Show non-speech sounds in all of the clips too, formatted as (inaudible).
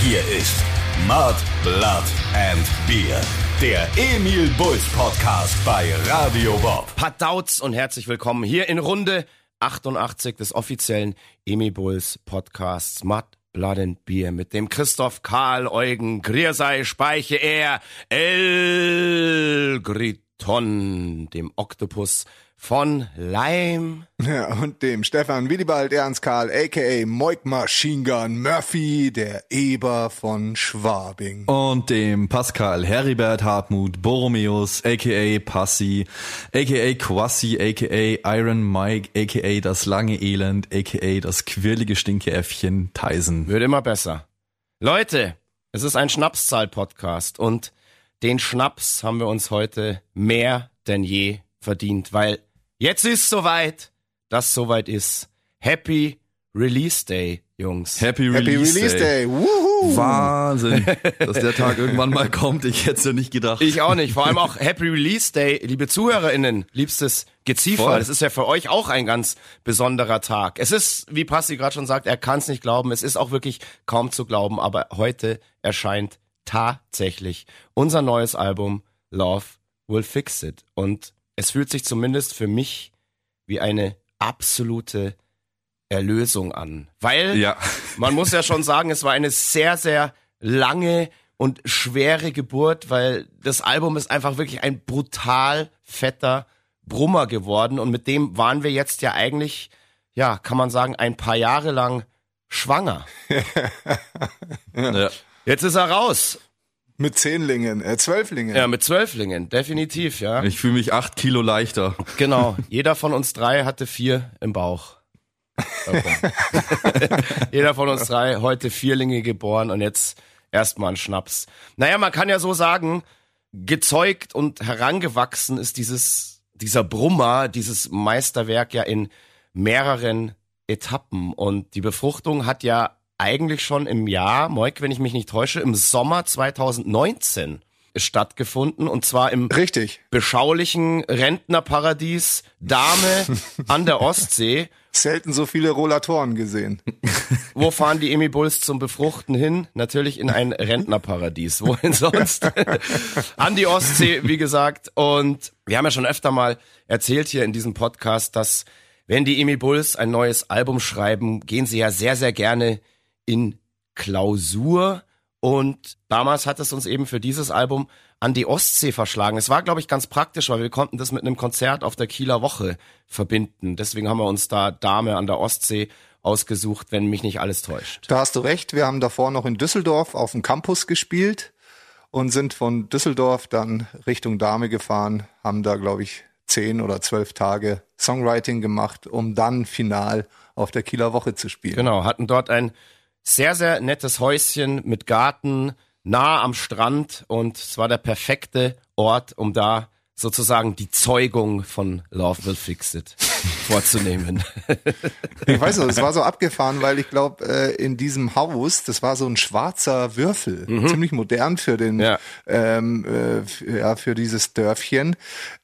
Hier ist Mud, Blood and Beer. Der Emil Bulls Podcast bei Radio Bob. Padauz und herzlich willkommen hier in Runde 88 des offiziellen Emil Bulls Podcasts Mud, Blood and Beer mit dem Christoph Karl Eugen Griersei Speiche er El Griton, dem Oktopus von Leim. Ja, und dem Stefan Willibald Ernst Karl, a.k.a. Moik Machine Gun Murphy, der Eber von Schwabing. Und dem Pascal Heribert Hartmut Borromeus, a.k.a. Passi, a.k.a. Quassi, a.k.a. Iron Mike, a.k.a. das lange Elend, a.k.a. das quirlige Stinkeäffchen Tyson. Wird immer besser. Leute, es ist ein Schnapszahl-Podcast und den Schnaps haben wir uns heute mehr denn je verdient, weil Jetzt ist soweit, dass soweit ist. Happy Release Day, Jungs. Happy Release, Happy Release Day. Day. Wuhu. Wahnsinn, (laughs) dass der Tag irgendwann mal kommt. Ich hätte es ja nicht gedacht. Ich auch nicht. Vor allem auch Happy Release Day, liebe ZuhörerInnen, liebstes Geziefer. Voll. Das ist ja für euch auch ein ganz besonderer Tag. Es ist, wie Passi gerade schon sagt, er kann es nicht glauben. Es ist auch wirklich kaum zu glauben, aber heute erscheint tatsächlich unser neues Album Love Will Fix It. Und es fühlt sich zumindest für mich wie eine absolute Erlösung an. Weil Ja. man muss ja schon sagen, es war eine sehr, sehr lange und schwere Geburt, weil das Album ist einfach wirklich ein brutal fetter Brummer geworden und mit dem waren wir jetzt ja eigentlich, ja, kann man sagen, ein paar Jahre lang schwanger. Ja. (laughs) Jetzt ist er raus. Mit Zehnlingen, äh, Zwölflingen. Ja, mit Zwölflingen, definitiv, ja. Ich fühle mich acht Kilo leichter. Genau. Jeder von uns drei hatte vier im Bauch. Okay. (laughs) Jeder von uns drei heute Vierlinge geboren und jetzt erstmal ein Schnaps. Naja, man kann ja so sagen, gezeugt und herangewachsen ist dieses, dieser Brummer, dieses Meisterwerk ja in mehreren Etappen. Und die Befruchtung hat ja eigentlich schon im Jahr, Moik, wenn ich mich nicht täusche, im Sommer 2019 stattgefunden und zwar im Richtig. beschaulichen Rentnerparadies Dame (laughs) an der Ostsee. Selten so viele Rollatoren gesehen. Wo fahren die Emi Bulls zum Befruchten hin? Natürlich in ein Rentnerparadies. Wohin sonst? (laughs) an die Ostsee, wie gesagt. Und wir haben ja schon öfter mal erzählt hier in diesem Podcast, dass wenn die Emi Bulls ein neues Album schreiben, gehen sie ja sehr, sehr gerne in Klausur. Und damals hat es uns eben für dieses Album an die Ostsee verschlagen. Es war, glaube ich, ganz praktisch, weil wir konnten das mit einem Konzert auf der Kieler Woche verbinden. Deswegen haben wir uns da Dame an der Ostsee ausgesucht, wenn mich nicht alles täuscht. Da hast du recht. Wir haben davor noch in Düsseldorf auf dem Campus gespielt und sind von Düsseldorf dann Richtung Dame gefahren, haben da, glaube ich, zehn oder zwölf Tage Songwriting gemacht, um dann final auf der Kieler Woche zu spielen. Genau, hatten dort ein sehr, sehr nettes Häuschen mit Garten, nah am Strand und es war der perfekte Ort, um da sozusagen die Zeugung von Love Will Fix It (laughs) vorzunehmen. (laughs) Ich weiß noch, es war so abgefahren, weil ich glaube, äh, in diesem Haus, das war so ein schwarzer Würfel, ziemlich modern für den, Mhm. Ja. ähm, äh, ja, für dieses Dörfchen.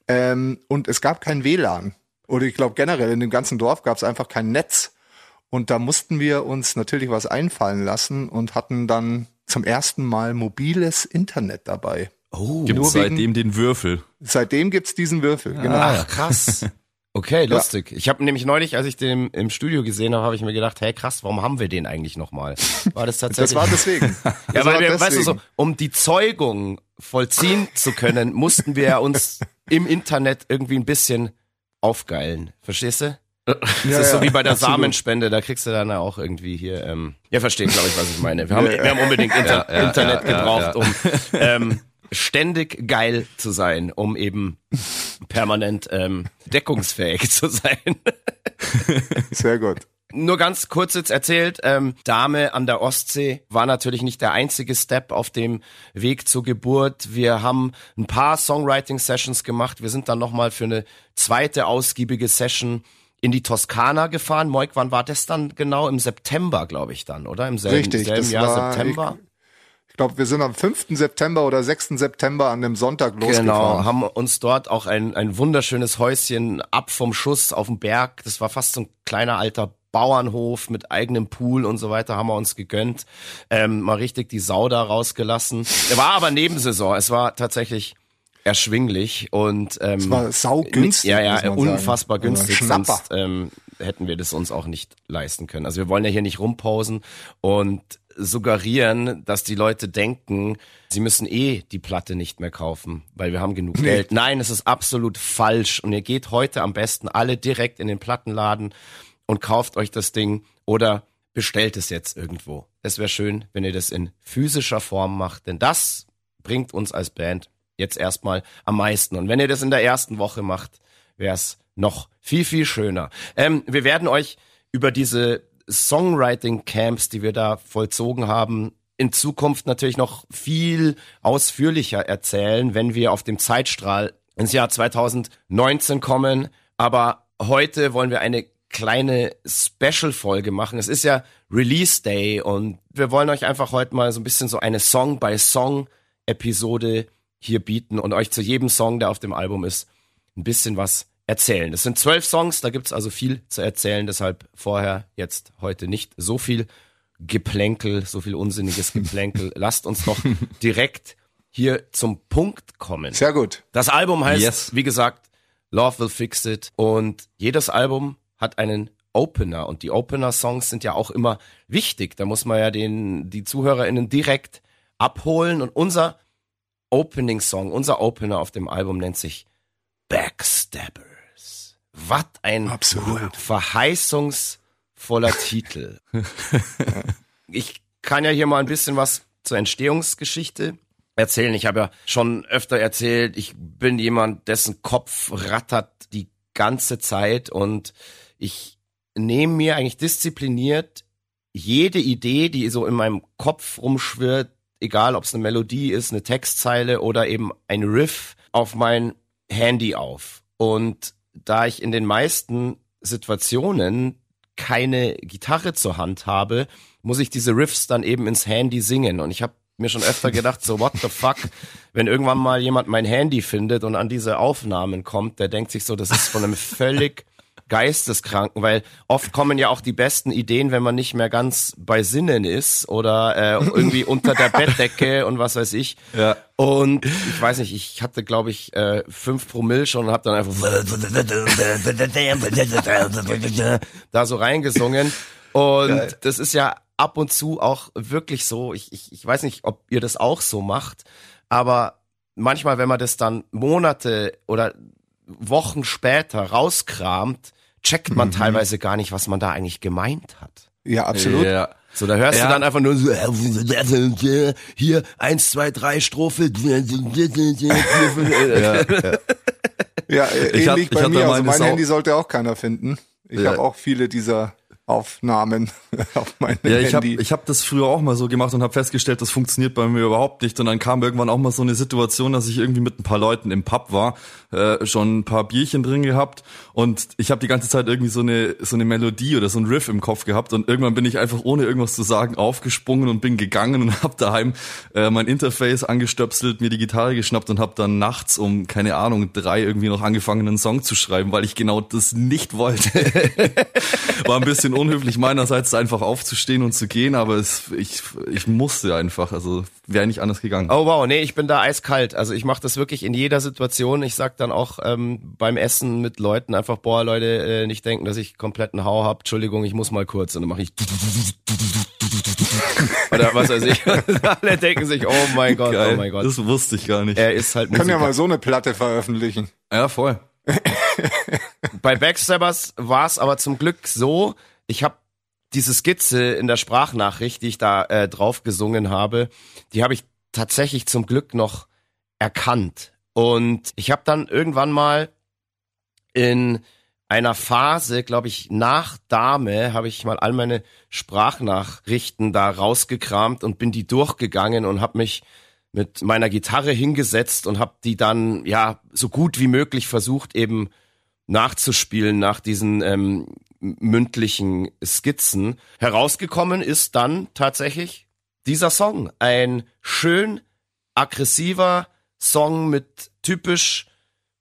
Ähm, und es gab kein WLAN. Oder ich glaube generell in dem ganzen Dorf gab es einfach kein Netz. Und da mussten wir uns natürlich was einfallen lassen und hatten dann zum ersten Mal mobiles Internet dabei. Oh, Gibt Nur es wegen- seitdem den Würfel. Seitdem gibt's diesen Würfel. Genau. ach krass. Okay, lustig. Ich habe nämlich neulich, als ich den im Studio gesehen habe, habe ich mir gedacht, hey krass, warum haben wir den eigentlich nochmal? War das tatsächlich? Das war deswegen. (laughs) Ja, Das weil wir, weißt du deswegen. so, um die Zeugung vollziehen zu können, mussten wir uns im Internet irgendwie ein bisschen aufgeilen. Verstehst du? Das Ja, ist so wie bei der absolut. Samenspende, da kriegst du dann auch irgendwie hier, ähm, ihr versteht, glaube ich, was ich meine. Wir haben, wir haben unbedingt Inter Ja, ja, Internet gebraucht, um ähm, ständig geil zu sein, um eben permanent ähm, deckungsfähig zu sein. Sehr gut. Nur ganz kurz jetzt erzählt, ähm, Dame an der Ostsee war natürlich nicht der einzige Step auf dem Weg zur Geburt. Wir haben ein paar Songwriting-Sessions gemacht. Wir sind dann nochmal für eine zweite ausgiebige Session in die Toskana gefahren. Moik, wann war das dann genau? Im September, glaube ich dann, oder? Im selben, Richtig, selben Jahr war- September. Ich glaube, wir sind am 5. September oder 6. September an dem Sonntag losgefahren. Genau, haben uns dort auch ein, ein wunderschönes Häuschen ab vom Schuss auf dem Berg. Das war fast so ein kleiner alter Bauernhof mit eigenem Pool und so weiter haben wir uns gegönnt. Ähm, mal richtig die Sau da rausgelassen. War aber Nebensaison. Es war tatsächlich erschwinglich und ähm, Es war saugünstig, Ja, ja, unfassbar sagen. Günstig. Schnapper. Sonst ähm, hätten wir das uns auch nicht leisten können. Also wir wollen ja hier nicht rumpausen und suggerieren, dass die Leute denken, sie müssen eh die Platte nicht mehr kaufen, weil wir haben genug Geld. Nein, es ist absolut falsch. Und ihr geht heute am besten alle direkt in den Plattenladen und kauft euch das Ding oder bestellt es jetzt irgendwo. Es wäre schön, wenn ihr das in physischer Form macht, denn das bringt uns als Band jetzt erstmal am meisten. Und wenn ihr das in der ersten Woche macht, wäre es noch viel, viel schöner. Ähm, wir werden euch über diese Songwriting-Camps, die wir da vollzogen haben, in Zukunft natürlich noch viel ausführlicher erzählen, wenn wir auf dem Zeitstrahl ins Jahr 2019 kommen. Aber heute wollen wir eine kleine Special-Folge machen. Es ist ja Release Day und wir wollen euch einfach heute mal so ein bisschen so eine Song-by-Song-Episode hier bieten und euch zu jedem Song, der auf dem Album ist, ein bisschen was erzählen. Das sind zwölf Songs, da gibt's also viel zu erzählen, deshalb vorher jetzt heute nicht so viel Geplänkel, so viel unsinniges Geplänkel. (laughs) Lasst uns doch direkt hier zum Punkt kommen. Sehr gut. Das Album heißt, Yes. wie gesagt, Love Will Fix It und jedes Album hat einen Opener und die Opener-Songs sind ja auch immer wichtig. Da muss man ja den, die ZuhörerInnen direkt abholen und unser Opening-Song, unser Opener auf dem Album nennt sich Backstabbers. Was ein Absolut. verheißungsvoller (laughs) Titel. Ich kann ja hier mal ein bisschen was zur Entstehungsgeschichte erzählen. Ich habe ja schon öfter erzählt, ich bin jemand, dessen Kopf rattert die ganze Zeit und ich nehme mir eigentlich diszipliniert jede Idee, die so in meinem Kopf rumschwirrt, egal ob es eine Melodie ist, eine Textzeile oder eben ein Riff, auf mein Handy auf. Und da ich in den meisten Situationen keine Gitarre zur Hand habe, muss ich diese Riffs dann eben ins Handy singen. Und ich habe mir schon öfter gedacht, so what the fuck, wenn irgendwann mal jemand mein Handy findet und an diese Aufnahmen kommt, der denkt sich so, das ist von einem völlig Geisteskranken, weil oft kommen ja auch die besten Ideen, wenn man nicht mehr ganz bei Sinnen ist oder äh, irgendwie (laughs) unter der Bettdecke und was weiß ich. Ja. Und ich weiß nicht, ich hatte, glaube ich, äh, fünf Promille schon und habe dann einfach da so reingesungen. Und das ist ja ab und zu auch wirklich so. Ich, ich, ich weiß nicht, ob ihr das auch so macht, aber manchmal, wenn man das dann Monate oder Wochen später rauskramt, checkt man teilweise gar nicht, was man da eigentlich gemeint hat. Ja, absolut. Ja. So, da hörst Ja. du dann einfach nur so, hier, eins, zwei, drei, Strophe. Ja, äh, Ich hab- ähnlich ich bei mir. Also mein Sau- Handy sollte auch keiner finden. Ich Ja. habe auch viele dieser Aufnahmen (laughs) auf meinem Ja, ich habe Handy. ich hab das früher auch mal so gemacht und habe festgestellt, das funktioniert bei mir überhaupt nicht. Und dann kam irgendwann auch mal so eine Situation, dass ich irgendwie mit ein paar Leuten im Pub war, äh, schon ein paar Bierchen drin gehabt und ich habe die ganze Zeit irgendwie so eine so eine Melodie oder so ein Riff im Kopf gehabt und irgendwann bin ich einfach ohne irgendwas zu sagen aufgesprungen und bin gegangen und (laughs) habe daheim äh, mein Interface angestöpselt, mir die Gitarre geschnappt und habe dann nachts um keine Ahnung drei irgendwie noch angefangen einen Song zu schreiben, weil ich genau das nicht wollte. (laughs) War ein bisschen unhöflich meinerseits, einfach aufzustehen und zu gehen, aber es, ich, ich musste einfach, also wäre nicht anders gegangen. Oh wow, nee, ich bin da eiskalt. Also ich mache das wirklich in jeder Situation. Ich sag dann auch ähm, beim Essen mit Leuten einfach, boah, Leute, äh, nicht denken, dass ich kompletten Hau hab. Entschuldigung, ich muss mal kurz. Und dann mache ich (laughs) oder was weiß ich. (laughs) Alle denken sich, oh mein Gott, Geil, oh mein Gott. das wusste ich gar nicht. Er ist halt Können ja mal so eine Platte veröffentlichen. ja, voll. (laughs) Bei Backstabbers war es aber zum Glück so, ich habe diese Skizze in der Sprachnachricht, die ich da äh, drauf gesungen habe, die habe ich tatsächlich zum Glück noch erkannt. Und ich habe dann irgendwann mal in einer Phase, glaube ich, nach Dame, habe ich mal all meine Sprachnachrichten da rausgekramt und bin die durchgegangen und habe mich mit meiner Gitarre hingesetzt und habe die dann ja so gut wie möglich versucht eben nachzuspielen nach diesen ähm, mündlichen Skizzen. Herausgekommen ist dann tatsächlich dieser Song. Ein schön aggressiver Song mit typisch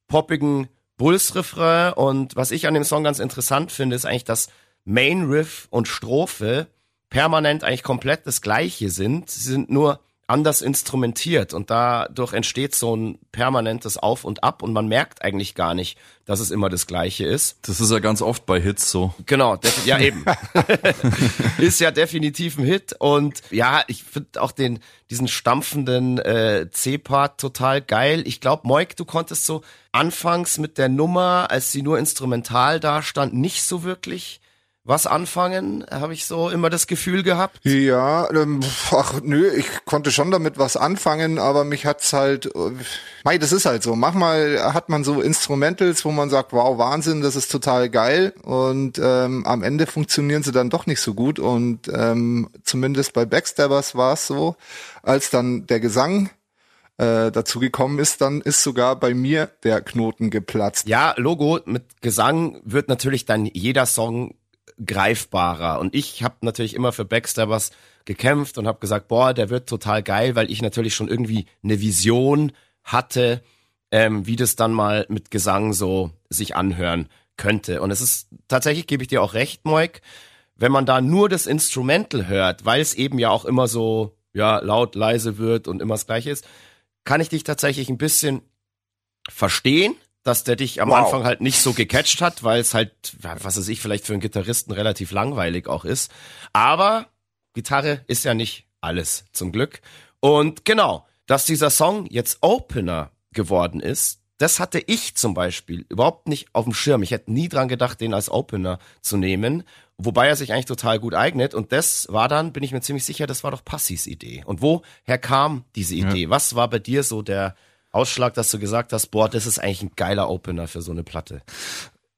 poppigen Bulls-Refrain. Und was ich an dem Song ganz interessant finde, ist eigentlich, dass Main Riff und Strophe permanent eigentlich komplett das gleiche sind. Sie sind nur anders instrumentiert und dadurch entsteht so ein permanentes Auf und Ab und man merkt eigentlich gar nicht, dass es immer das Gleiche ist. Das ist ja ganz oft bei Hits so. Genau, ja eben. (laughs) ist ja definitiv ein Hit und ja, ich finde auch den diesen stampfenden äh, C-Part total geil. Ich glaube, Moik, du konntest so anfangs mit der Nummer, als sie nur instrumental da stand, nicht so wirklich was anfangen, habe ich so immer das Gefühl gehabt. Ja, ähm, ach nö, ich konnte schon damit was anfangen, aber mich hat's halt, äh, mei, das ist halt so. Manchmal hat man so Instrumentals, wo man sagt, wow, Wahnsinn, das ist total geil und ähm, am Ende funktionieren sie dann doch nicht so gut und ähm, zumindest bei Backstabbers war es so, als dann der Gesang äh, dazu gekommen ist, dann ist sogar bei mir der Knoten geplatzt. Ja, Logo mit Gesang wird natürlich dann jeder Song greifbarer. Und ich habe natürlich immer für Backstabbers gekämpft und habe gesagt, boah, der wird total geil, weil ich natürlich schon irgendwie eine Vision hatte, ähm, wie das dann mal mit Gesang so sich anhören könnte. Und es ist tatsächlich, gebe ich dir auch recht, Moik, wenn man da nur das Instrumental hört, weil es eben ja auch immer so ja laut, leise wird und immer das gleiche ist, kann ich dich tatsächlich ein bisschen verstehen, dass der dich am wow. Anfang halt nicht so gecatcht hat, weil es halt, was weiß ich, vielleicht für einen Gitarristen relativ langweilig auch ist. Aber Gitarre ist ja nicht alles, zum Glück. Und genau, dass dieser Song jetzt Opener geworden ist, das hatte ich zum Beispiel überhaupt nicht auf dem Schirm. Ich hätte nie dran gedacht, den als Opener zu nehmen, wobei er sich eigentlich total gut eignet. Und das war dann, bin ich mir ziemlich sicher, das war doch Passis Idee. Und woher kam diese Idee? Ja. Was war bei dir so der, Ausschlag, dass du gesagt hast, boah, das ist eigentlich ein geiler Opener für so eine Platte?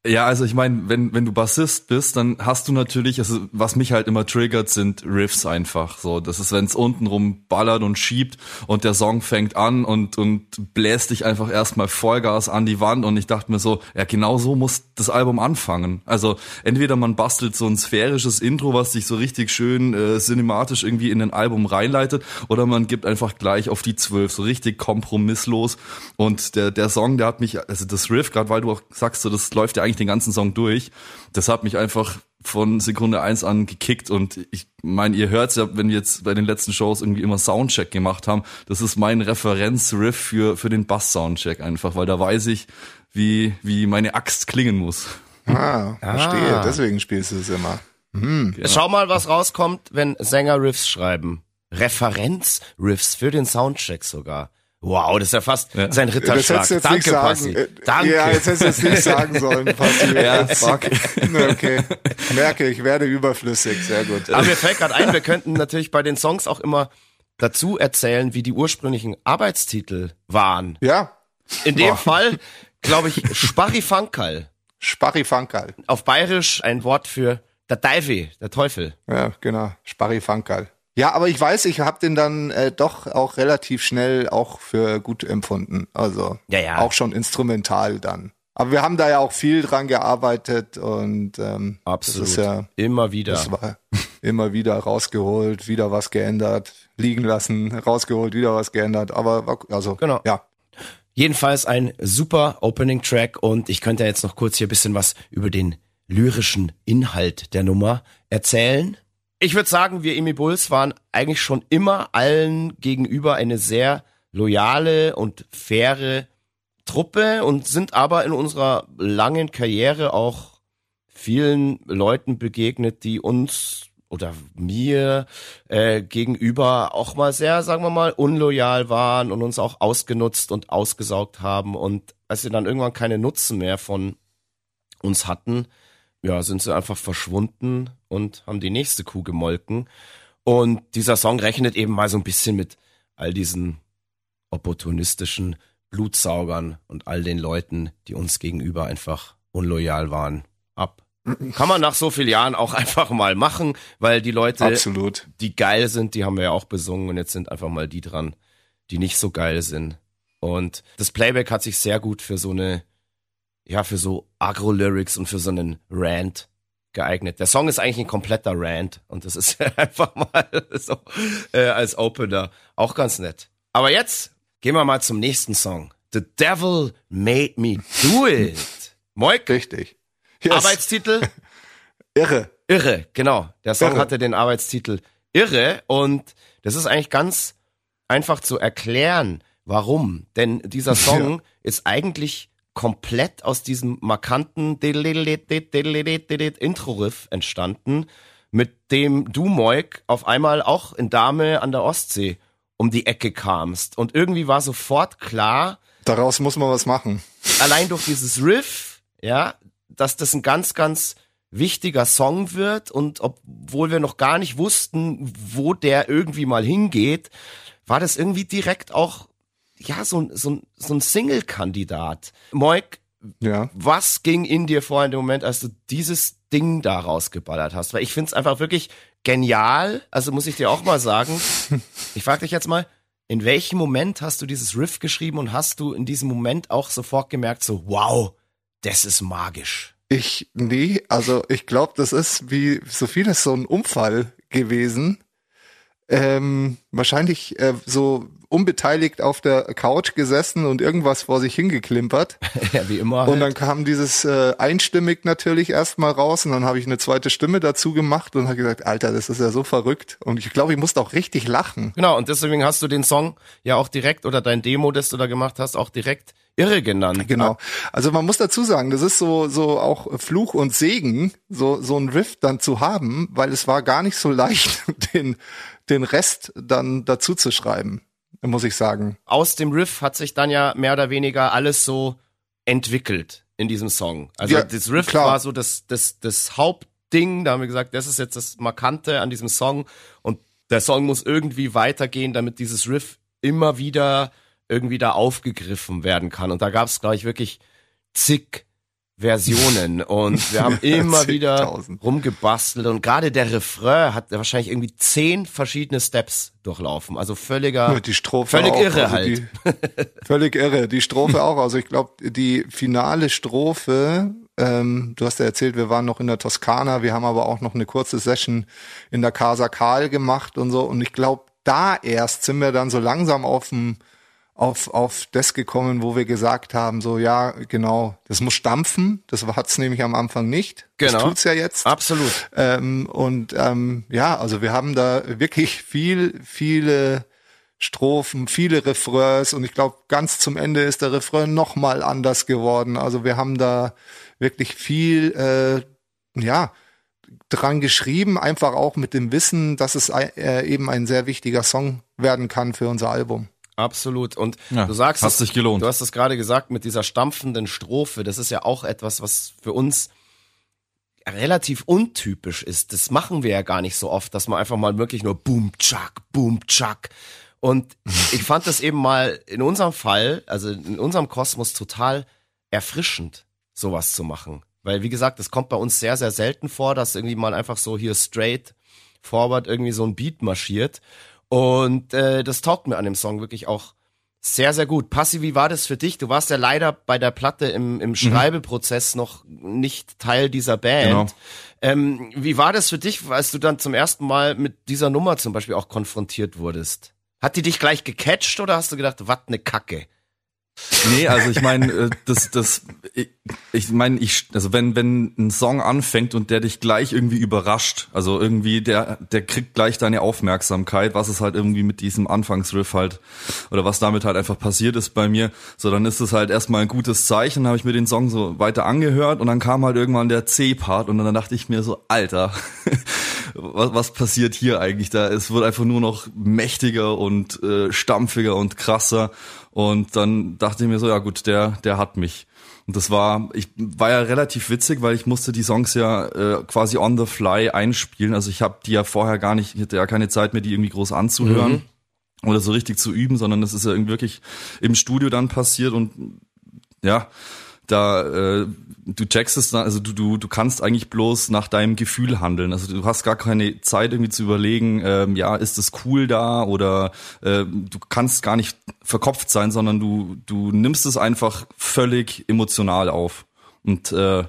Ja, also ich meine, wenn, wenn du Bassist bist, dann hast du natürlich, also was mich halt immer triggert, sind Riffs einfach. So, das ist, wenn es unten rum ballert und schiebt und der Song fängt an und, und bläst dich einfach erstmal Vollgas an die Wand und ich dachte mir so, ja, genau so muss das Album anfangen. Also entweder man bastelt so ein sphärisches Intro, was sich so richtig schön äh, cinematisch irgendwie in ein Album reinleitet, oder man gibt einfach gleich auf die zwölf, so richtig kompromisslos. Und der, der Song, der hat mich, also das Riff, gerade weil du auch sagst, so, das läuft ja eigentlich den ganzen Song durch. Das hat mich einfach von Sekunde eins an gekickt und ich meine, ihr hört's ja, wenn wir jetzt bei den letzten Shows irgendwie immer Soundcheck gemacht haben, das ist mein Referenzriff für, für den Bass-Soundcheck einfach, weil da weiß ich, wie, wie meine Axt klingen muss. Ah, verstehe, ah. deswegen spielst du es immer. Hm. Genau. Schau mal, was rauskommt, wenn Sänger Riffs schreiben. Referenzriffs für den Soundcheck sogar. Wow, das ist ja fast ja. sein Ritterschlag. Das Danke, Passi. Äh, Danke. Ja, jetzt hättest du es nicht sagen (laughs) sollen, Passi. ja, fuck. Okay. Merke, ich werde überflüssig. Sehr gut. Aber mir fällt gerade ein, wir könnten natürlich bei den Songs auch immer dazu erzählen, wie die ursprünglichen Arbeitstitel waren. Ja. In dem Boah. Fall, (laughs) glaube ich, Sparrifankal. Sparrifankal. Auf Bayerisch ein Wort für der Teufel, der Teufel. Ja, genau. Sparrifankal. Ja, aber ich weiß, ich habe den dann äh, doch auch relativ schnell auch für gut empfunden. Also ja, ja. auch schon instrumental dann. Aber wir haben da ja auch viel dran gearbeitet und ähm, Absolut. Das ist ja immer wieder. Das war immer wieder rausgeholt, wieder was geändert, liegen lassen, rausgeholt, wieder was geändert. Aber also genau. ja. Jedenfalls ein super Opening Track und ich könnte jetzt noch kurz hier bisschen was über den lyrischen Inhalt der Nummer erzählen ich würde sagen, wir Emi Bulls waren eigentlich schon immer allen gegenüber eine sehr loyale und faire Truppe und sind aber in unserer langen Karriere auch vielen Leuten begegnet, die uns oder mir äh, gegenüber auch mal sehr, sagen wir mal, unloyal waren und uns auch ausgenutzt und ausgesaugt haben. Und als sie dann irgendwann keine Nutzen mehr von uns hatten, ja, sind sie einfach verschwunden und haben die nächste Kuh gemolken. Und dieser Song rechnet eben mal so ein bisschen mit all diesen opportunistischen Blutsaugern und all den Leuten, die uns gegenüber einfach unloyal waren, ab. Kann man nach so vielen Jahren auch (laughs) einfach mal machen, weil die Leute, Absolut. die geil sind, die haben wir ja auch besungen und jetzt sind einfach mal die dran, die nicht so geil sind. Und das Playback hat sich sehr gut für so eine ja, für so Agro-Lyrics und für so einen Rant geeignet. Der Song ist eigentlich ein kompletter Rant und das ist (laughs) einfach mal so äh, als Opener auch ganz nett. Aber jetzt gehen wir mal zum nächsten Song. The Devil Made Me Do It. Moik? Richtig. Yes. Arbeitstitel? (laughs) Irre. Irre, genau. Der Song Irre. hatte den Arbeitstitel Irre und das ist eigentlich ganz einfach zu erklären, warum. Denn dieser (laughs) Song ist eigentlich komplett aus diesem markanten Intro-Riff entstanden, mit dem du, Moik, auf einmal auch in Dame an der Ostsee um die Ecke kamst. Und irgendwie war sofort klar, Daraus muss man was machen. allein durch dieses Riff, ja, dass das ein ganz, ganz wichtiger Song wird und obwohl wir noch gar nicht wussten, wo der irgendwie mal hingeht, war das irgendwie direkt auch, ja, so, ein- so, so ein Single-Kandidat. Moik, Ja. was ging in dir vor in dem Moment, als du dieses Ding da rausgeballert hast? Weil ich find's einfach wirklich genial. Also muss ich dir auch mal sagen, (laughs) ich frage dich jetzt mal, in welchem Moment hast du dieses Riff geschrieben und hast du in diesem Moment auch sofort gemerkt, so, wow, das ist magisch. Ich, nee, also ich glaube, das ist wie so vieles so ein Unfall gewesen. Ähm, wahrscheinlich äh, so unbeteiligt auf der Couch gesessen und irgendwas vor sich hingeklimpert. (laughs) ja, wie immer. Und halt. dann kam dieses äh, einstimmig natürlich erstmal raus und dann habe ich eine zweite Stimme dazu gemacht und habe gesagt, Alter, das ist ja so verrückt. Und ich glaube, ich musste auch richtig lachen. Genau, und deswegen hast du den Song ja auch direkt oder dein Demo, das du da gemacht hast, auch direkt irre genannt. Genau. Also man muss dazu sagen, das ist so so auch Fluch und Segen, so so ein Riff dann zu haben, weil es war gar nicht so leicht, (laughs) den den Rest dann dazu zu schreiben, muss ich sagen. Aus dem Riff hat sich dann ja mehr oder weniger alles so entwickelt in diesem Song. Also Ja, das Riff klar. war so das, das, das Hauptding, da haben wir gesagt, das ist jetzt das Markante an diesem Song und der Song muss irgendwie weitergehen, damit dieses Riff immer wieder irgendwie da aufgegriffen werden kann. Und da gab es, glaube ich, wirklich zig Versionen (laughs) und wir haben immer wieder rumgebastelt und gerade der Refrain hat wahrscheinlich irgendwie zehn verschiedene Steps durchlaufen. Also völliger, Die Strophe völlig auch, irre also halt. Die, (laughs) völlig irre. Die Strophe auch. Also ich glaube, die finale Strophe, ähm, du hast ja erzählt, wir waren noch in der Toskana, wir haben aber auch noch eine kurze Session in der Casa Karl gemacht und so. Und ich glaube, da erst sind wir dann so langsam auf dem auf, auf das gekommen, wo wir gesagt haben, so ja, genau, das muss stampfen. Das hat's nämlich am Anfang nicht. Genau. Das tut's ja jetzt. Absolut. Ähm, und ähm, ja, also wir haben da wirklich viel, viele Strophen, viele Refrains und ich glaube, ganz zum Ende ist der Refrain noch mal anders geworden. Also wir haben da wirklich viel, äh, ja, dran geschrieben, einfach auch mit dem Wissen, dass es äh, eben ein sehr wichtiger Song werden kann für unser Album. Absolut. Und Ja, du sagst, hat es- sich gelohnt. Du hast es gerade gesagt mit dieser stampfenden Strophe. Das ist ja auch etwas, was für uns relativ untypisch ist. Das machen wir ja gar nicht so oft, dass man einfach mal wirklich nur boom, tschak, boom, tschak. Und (laughs) ich fand das eben mal in unserem Fall, also in unserem Kosmos total erfrischend, sowas zu machen. Weil, wie gesagt, das kommt bei uns sehr, sehr selten vor, dass irgendwie mal einfach so hier straight forward irgendwie so ein Beat marschiert. Und äh, das taugt mir an dem Song wirklich auch sehr, sehr gut. Passi, wie war das für dich? Du warst ja leider bei der Platte im, im Schreibeprozess noch nicht Teil dieser Band. Genau. Ähm, wie war das für dich, als du dann zum ersten Mal mit dieser Nummer zum Beispiel auch konfrontiert wurdest? Hat die dich gleich gecatcht oder hast du gedacht, was ne Kacke? Nee, also ich meine, äh, das, das, ich, ich meine, ich, also wenn, wenn ein Song anfängt und der dich gleich irgendwie überrascht, also irgendwie der, der kriegt gleich deine Aufmerksamkeit, was es halt irgendwie mit diesem Anfangsriff halt, oder was damit halt einfach passiert ist bei mir, so dann ist es halt erstmal ein gutes Zeichen, habe ich mir den Song so weiter angehört und dann kam halt irgendwann der C-Part und dann dachte ich mir so, Alter, (laughs) was, was passiert hier eigentlich da? Es wird einfach nur noch mächtiger und äh, stampfiger und krasser. Und dann dachte ich mir so, ja gut, der, der hat mich. Und das war, ich war ja relativ witzig, weil ich musste die Songs ja äh, quasi on the fly einspielen. Also ich habe die ja vorher gar nicht, ich hatte ja keine Zeit mehr, die irgendwie groß anzuhören oder so richtig zu üben, sondern das ist ja irgendwie wirklich im Studio dann passiert und ja, da äh, du checkst es also du, du, du kannst eigentlich bloß nach deinem Gefühl handeln. Also du hast gar keine Zeit irgendwie zu überlegen, ähm, ja, ist es cool da oder äh, du kannst gar nicht verkopft sein, sondern du, du nimmst es einfach völlig emotional auf. Und äh,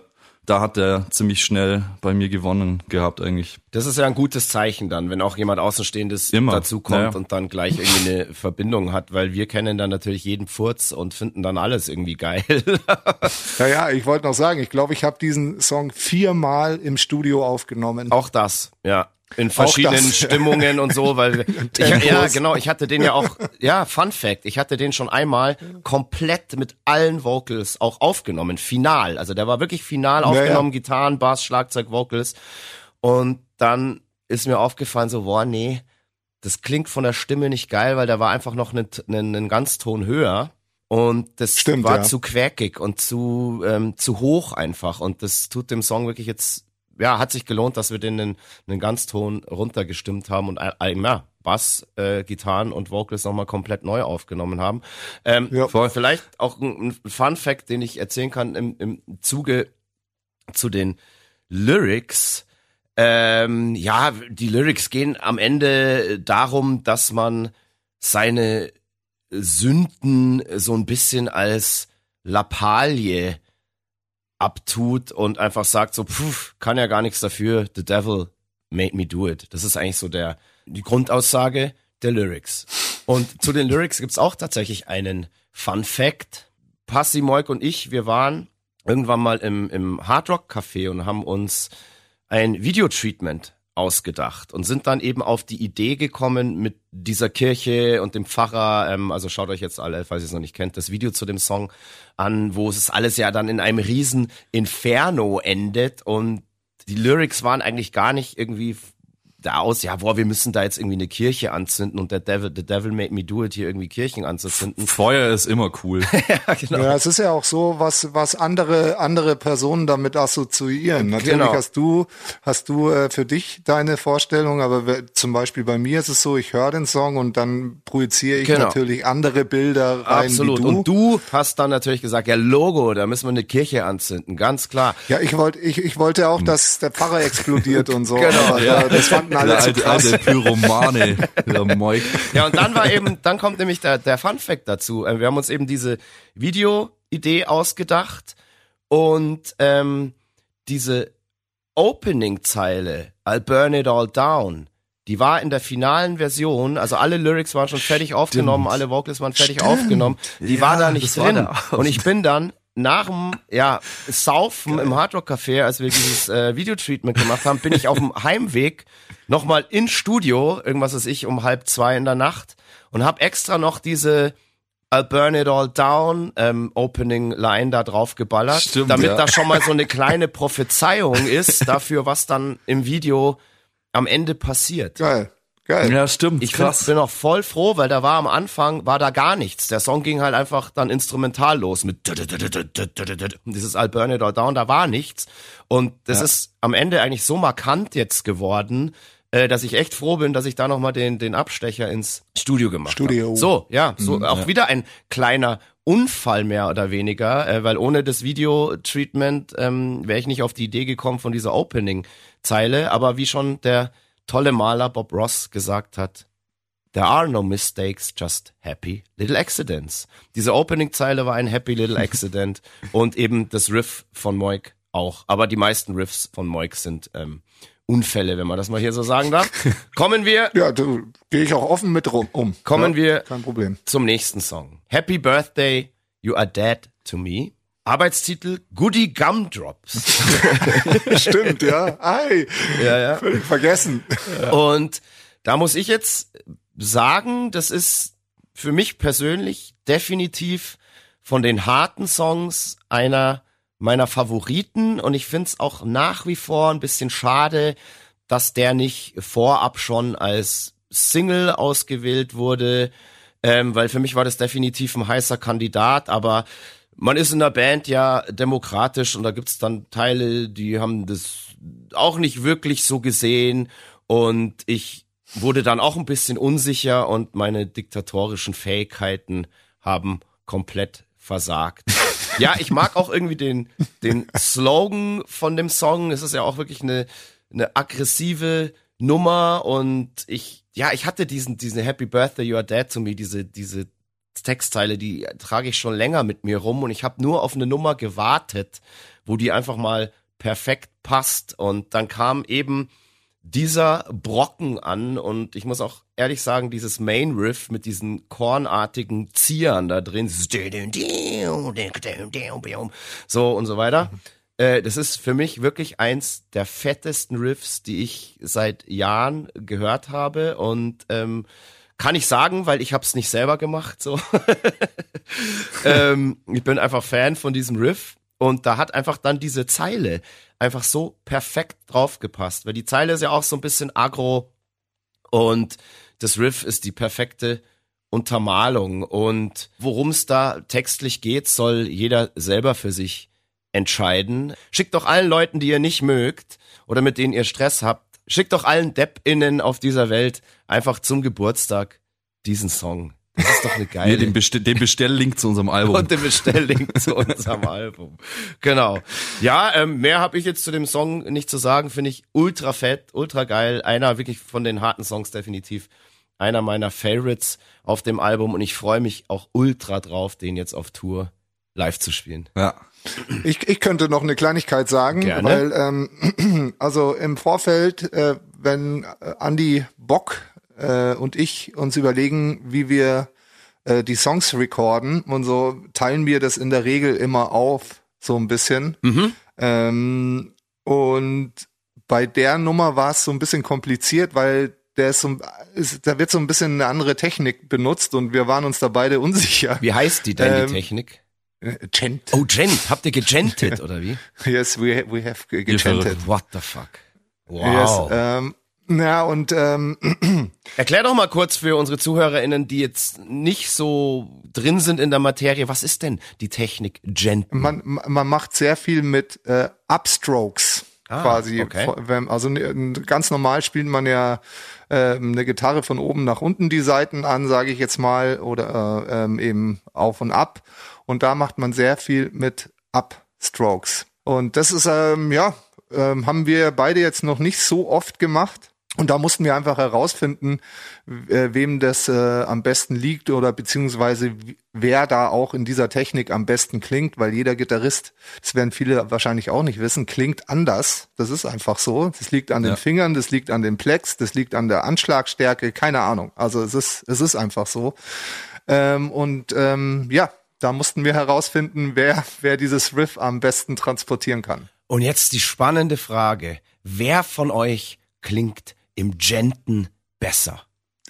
da hat er ziemlich schnell bei mir gewonnen gehabt eigentlich. Das ist ja ein gutes Zeichen dann, wenn auch jemand Außenstehendes Immer. dazukommt Ja. und dann gleich irgendwie eine (laughs) Verbindung hat, weil wir kennen dann natürlich jeden Pfurz und finden dann alles irgendwie geil. (laughs) Ja, ja, ich wollte noch sagen, ich glaube, ich habe diesen Song viermal im Studio aufgenommen. Auch das, ja. In verschiedenen. Stimmungen und so, weil (laughs) ich, ja genau, ich hatte den ja auch, ja, Fun Fact, ich hatte den schon einmal komplett mit allen Vocals auch aufgenommen, final. Also der war wirklich final aufgenommen, ja. Gitarren, Bass, Schlagzeug, Vocals. Und dann ist mir aufgefallen, so, boah, nee, das klingt von der Stimme nicht geil, weil der war einfach noch einen, einen, einen Ganzton höher. Und das Stimmt, war ja. zu quäkig und zu, ähm, zu hoch einfach. Und das tut dem Song wirklich jetzt, ja, hat sich gelohnt, dass wir den einen, einen Ganzton runtergestimmt haben und ein, ja, Bass, äh, Gitarren und Vocals nochmal komplett neu aufgenommen haben. Ähm, Ja. Vielleicht auch ein, ein Fun Fact, den ich erzählen kann im, im Zuge zu den Lyrics. Ähm, ja, die Lyrics gehen am Ende darum, dass man seine Sünden so ein bisschen als Lappalie abtut und einfach sagt so, pff, kann ja gar nichts dafür, the devil made me do it. Das ist eigentlich so der, die Grundaussage der Lyrics. Und zu den Lyrics gibt's auch tatsächlich einen Fun Fact. Passi, Moik und ich, wir waren irgendwann mal im, im Hard Rock Café und haben uns ein Videotreatment ausgedacht und sind dann eben auf die Idee gekommen mit dieser Kirche und dem Pfarrer, ähm, also schaut euch jetzt alle, falls ihr es noch nicht kennt, das Video zu dem Song an, wo es alles ja dann in einem riesen Inferno endet und die Lyrics waren eigentlich gar nicht irgendwie da aus, ja, boah, wir müssen da jetzt irgendwie eine Kirche anzünden und der Devil, the devil made me do it, hier irgendwie Kirchen anzuzünden. (laughs) Feuer ist immer cool. (laughs) ja, genau. Ja, es ist ja auch so, was, was andere, andere Personen damit assoziieren. Natürlich Genau. hast du, hast du äh, für dich deine Vorstellung, aber zum Beispiel bei mir ist es so, ich höre den Song und dann projiziere ich Genau. natürlich andere Bilder rein Absolut. wie du. Und du hast dann natürlich gesagt, ja, Logo, da müssen wir eine Kirche anzünden, ganz klar. Ja, ich wollte, ich, ich wollte auch, dass der Pfarrer explodiert und so. (laughs) Genau, aber, ja. äh, Das fanden Der zu alte, krass. alte Pyromane, Moik. Ja, und dann war eben, dann kommt nämlich der, der Fun Fact dazu. Äh, Wir haben uns eben diese Video-Idee ausgedacht und ähm, diese Opening-Zeile, I'll burn it all down, die war in der finalen Version, also alle Lyrics waren schon fertig aufgenommen, alle Vocals waren fertig aufgenommen, die war da nicht drin. Und ich bin dann nach dem ja, Saufen im Hardrock Café, als wir dieses äh, Videotreatment gemacht haben, bin ich auf dem Heimweg nochmal ins Studio, irgendwas ist ich, um halb zwei in der Nacht und habe extra noch diese I'll Burn It All Down ähm, Opening Line da drauf geballert, Stimmt, damit ja. da schon mal so eine (laughs) kleine Prophezeiung ist dafür, was dann im Video am Ende passiert. Geil, geil. Ja, stimmt. Ich bin, bin auch voll froh, weil da war am Anfang, war da gar nichts. Der Song ging halt einfach dann instrumental los mit und dieses I'll Burn It All Down, da war nichts. Und das ist am Ende eigentlich so markant jetzt geworden, äh, dass ich echt froh bin, dass ich da nochmal den, den Abstecher ins Studio gemacht Studio. habe. So, ja, so auch wieder ein kleiner Unfall mehr oder weniger, äh, weil ohne das Video-Treatment ähm, wäre ich nicht auf die Idee gekommen von dieser Opening-Zeile. Aber wie schon der tolle Maler Bob Ross gesagt hat, There are no mistakes, just happy little accidents. Diese Opening-Zeile war ein happy little accident (laughs) und eben das Riff von Moik auch. Aber die meisten Riffs von Moik sind ähm, Unfälle, wenn man das mal hier so sagen darf. (laughs) Kommen wir Ja, du gehe ich auch offen mit rum um. Kommen ja, wir- Kein Problem. zum nächsten Song. Happy Birthday, You Are Dead to Me. Arbeitstitel Goody Gumdrops. (laughs) Stimmt, ja. Ei, ja, ja. völlig vergessen. Und da muss ich jetzt sagen, das ist für mich persönlich definitiv von den harten Songs einer meiner Favoriten und ich find's auch nach wie vor ein bisschen schade, dass der nicht vorab schon als Single ausgewählt wurde, ähm, weil für mich war das definitiv ein heißer Kandidat, aber man ist in der Band ja demokratisch und da gibt's dann Teile, die haben das auch nicht wirklich so gesehen und ich wurde dann auch ein bisschen unsicher und meine diktatorischen Fähigkeiten haben komplett versagt. ja, ich mag auch irgendwie den, den Slogan von dem Song. Es ist ja auch wirklich eine, eine aggressive Nummer und ich, ja, ich hatte diesen, diesen Happy Birthday, You Are Dead to Me, diese, diese Textzeile, die trage ich schon länger mit mir rum und ich habe nur auf eine Nummer gewartet, wo die einfach mal perfekt passt. Und dann kam eben dieser Brocken an und ich muss auch ehrlich sagen, dieses Main Riff mit diesen kornartigen Ziehern da drin, so und so weiter. Äh, das ist für mich wirklich eins der fettesten Riffs, die ich seit Jahren gehört habe und ähm, kann ich sagen, weil ich habe es nicht selber gemacht. So, (laughs) ähm, ich bin einfach Fan von diesem Riff und da hat einfach dann diese Zeile einfach so perfekt draufgepasst, weil die Zeile ist ja auch so ein bisschen agro und das Riff ist die perfekte Untermalung und worum es da textlich geht, soll jeder selber für sich entscheiden. Schickt doch allen Leuten, die ihr nicht mögt oder mit denen ihr Stress habt, schickt doch allen Depp-Innen auf dieser Welt einfach zum Geburtstag diesen Song. Das ist doch eine geile. Nee, den, Bestell den Bestelllink zu unserem Album. Und den Bestelllink zu unserem Album. Genau. Ja, ähm, mehr habe ich jetzt zu dem Song nicht zu sagen. Finde ich ultra fett, ultra geil. Einer wirklich von den harten Songs definitiv. Einer meiner Favorites auf dem Album. Und ich freue mich auch ultra drauf, den jetzt auf Tour live zu spielen. Ja. Ich, ich könnte noch eine Kleinigkeit sagen, Gerne. weil ähm, (clears throat) also im Vorfeld, äh, wenn äh, Andy Bock äh, und ich uns überlegen, wie wir äh, die Songs recorden und so, teilen wir das in der Regel immer auf, so ein bisschen. Ähm, und bei der Nummer war es so ein bisschen kompliziert, weil der ist so, ist, da wird so ein bisschen eine andere Technik benutzt und wir waren uns da beide (laughs) unsicher. Wie heißt die denn, Ähm, die Technik? Äh, Gent. Oh, Gent. Habt ihr gegentet, (laughs) oder wie? Yes, we, we have ge- gegentet. What the fuck? Yes, Wow. ähm, ja, und ähm, Erklär doch mal kurz für unsere ZuhörerInnen, die jetzt nicht so drin sind in der Materie, was ist denn die Technik Genten? man, man macht sehr viel mit äh, Upstrokes Ah, quasi. okay. Also ne- ganz normal spielt man ja äh, eine Gitarre von oben nach unten die Seiten an, sage ich jetzt mal, oder äh, ähm, eben auf und ab. Und da macht man sehr viel mit Upstrokes. Und das ist, ähm, ja, ähm, haben wir beide jetzt noch nicht so oft gemacht. Und da mussten wir einfach herausfinden, äh, wem das äh, am besten liegt oder beziehungsweise wer da auch in dieser Technik am besten klingt, weil jeder Gitarrist, das werden viele wahrscheinlich auch nicht wissen, klingt anders. Das ist einfach so. Das liegt an den Ja. Fingern, das liegt an dem Plex, das liegt an der Anschlagstärke, keine Ahnung. Also es ist, es ist einfach so. Ähm, und ähm, ja, da mussten wir herausfinden, wer, wer dieses Riff am besten transportieren kann. Und jetzt die spannende Frage. Wer von euch klingt im Genten besser?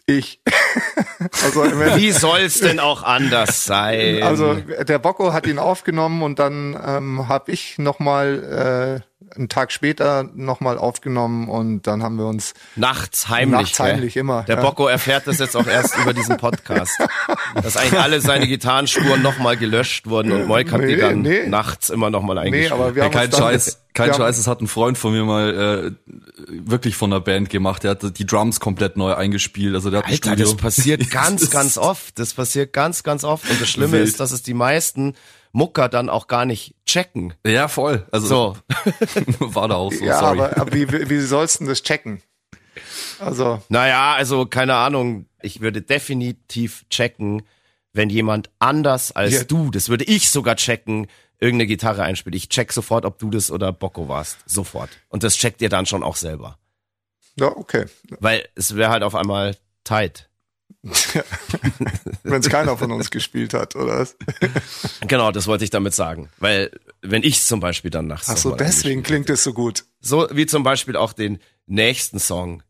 Ich. (laughs) also Wie soll's denn auch anders sein? Also der Bocco hat ihn aufgenommen und dann ähm, habe ich nochmal äh, einen Tag später nochmal aufgenommen und dann haben wir uns nachts heimlich. nachts heimlich gell? immer, Der ja. Bocco erfährt das jetzt auch erst über diesen Podcast. Dass eigentlich alle seine Gitarrenspuren nochmal gelöscht wurden und Moik hat die Nee, dann nee. nachts immer nochmal nee, eingespielt. aber wir Ja, haben kein uns dann, Scheiß, (laughs) kein Scheiß, es hat ein Freund von mir mal äh, wirklich von der Band gemacht. Der hat die Drums komplett neu eingespielt. Also der hat Alter, das passiert (laughs) ganz, ganz oft. Das passiert ganz, ganz oft. Und das Schlimme Wild. ist, dass es die meisten Mucker dann auch gar nicht checken. Ja, voll. Also So. (laughs) war da auch so. Ja, sorry. aber, aber wie, wie sollst du denn das checken? Also Naja, also keine Ahnung. Ich würde definitiv checken, wenn jemand anders als Ja. du, das würde ich sogar checken, irgendeine Gitarre einspielt. Ich check sofort, ob du das oder Bocco warst. Sofort. Und das checkt ihr dann schon auch selber. ja, okay. Weil es wäre halt auf einmal tight. (laughs) Wenn es keiner von uns gespielt hat, oder? was? (laughs) Genau, das wollte ich damit sagen. Weil, wenn ich zum Beispiel dann nachts. Ach so, deswegen klingt es so gut. So wie zum Beispiel auch den nächsten Song.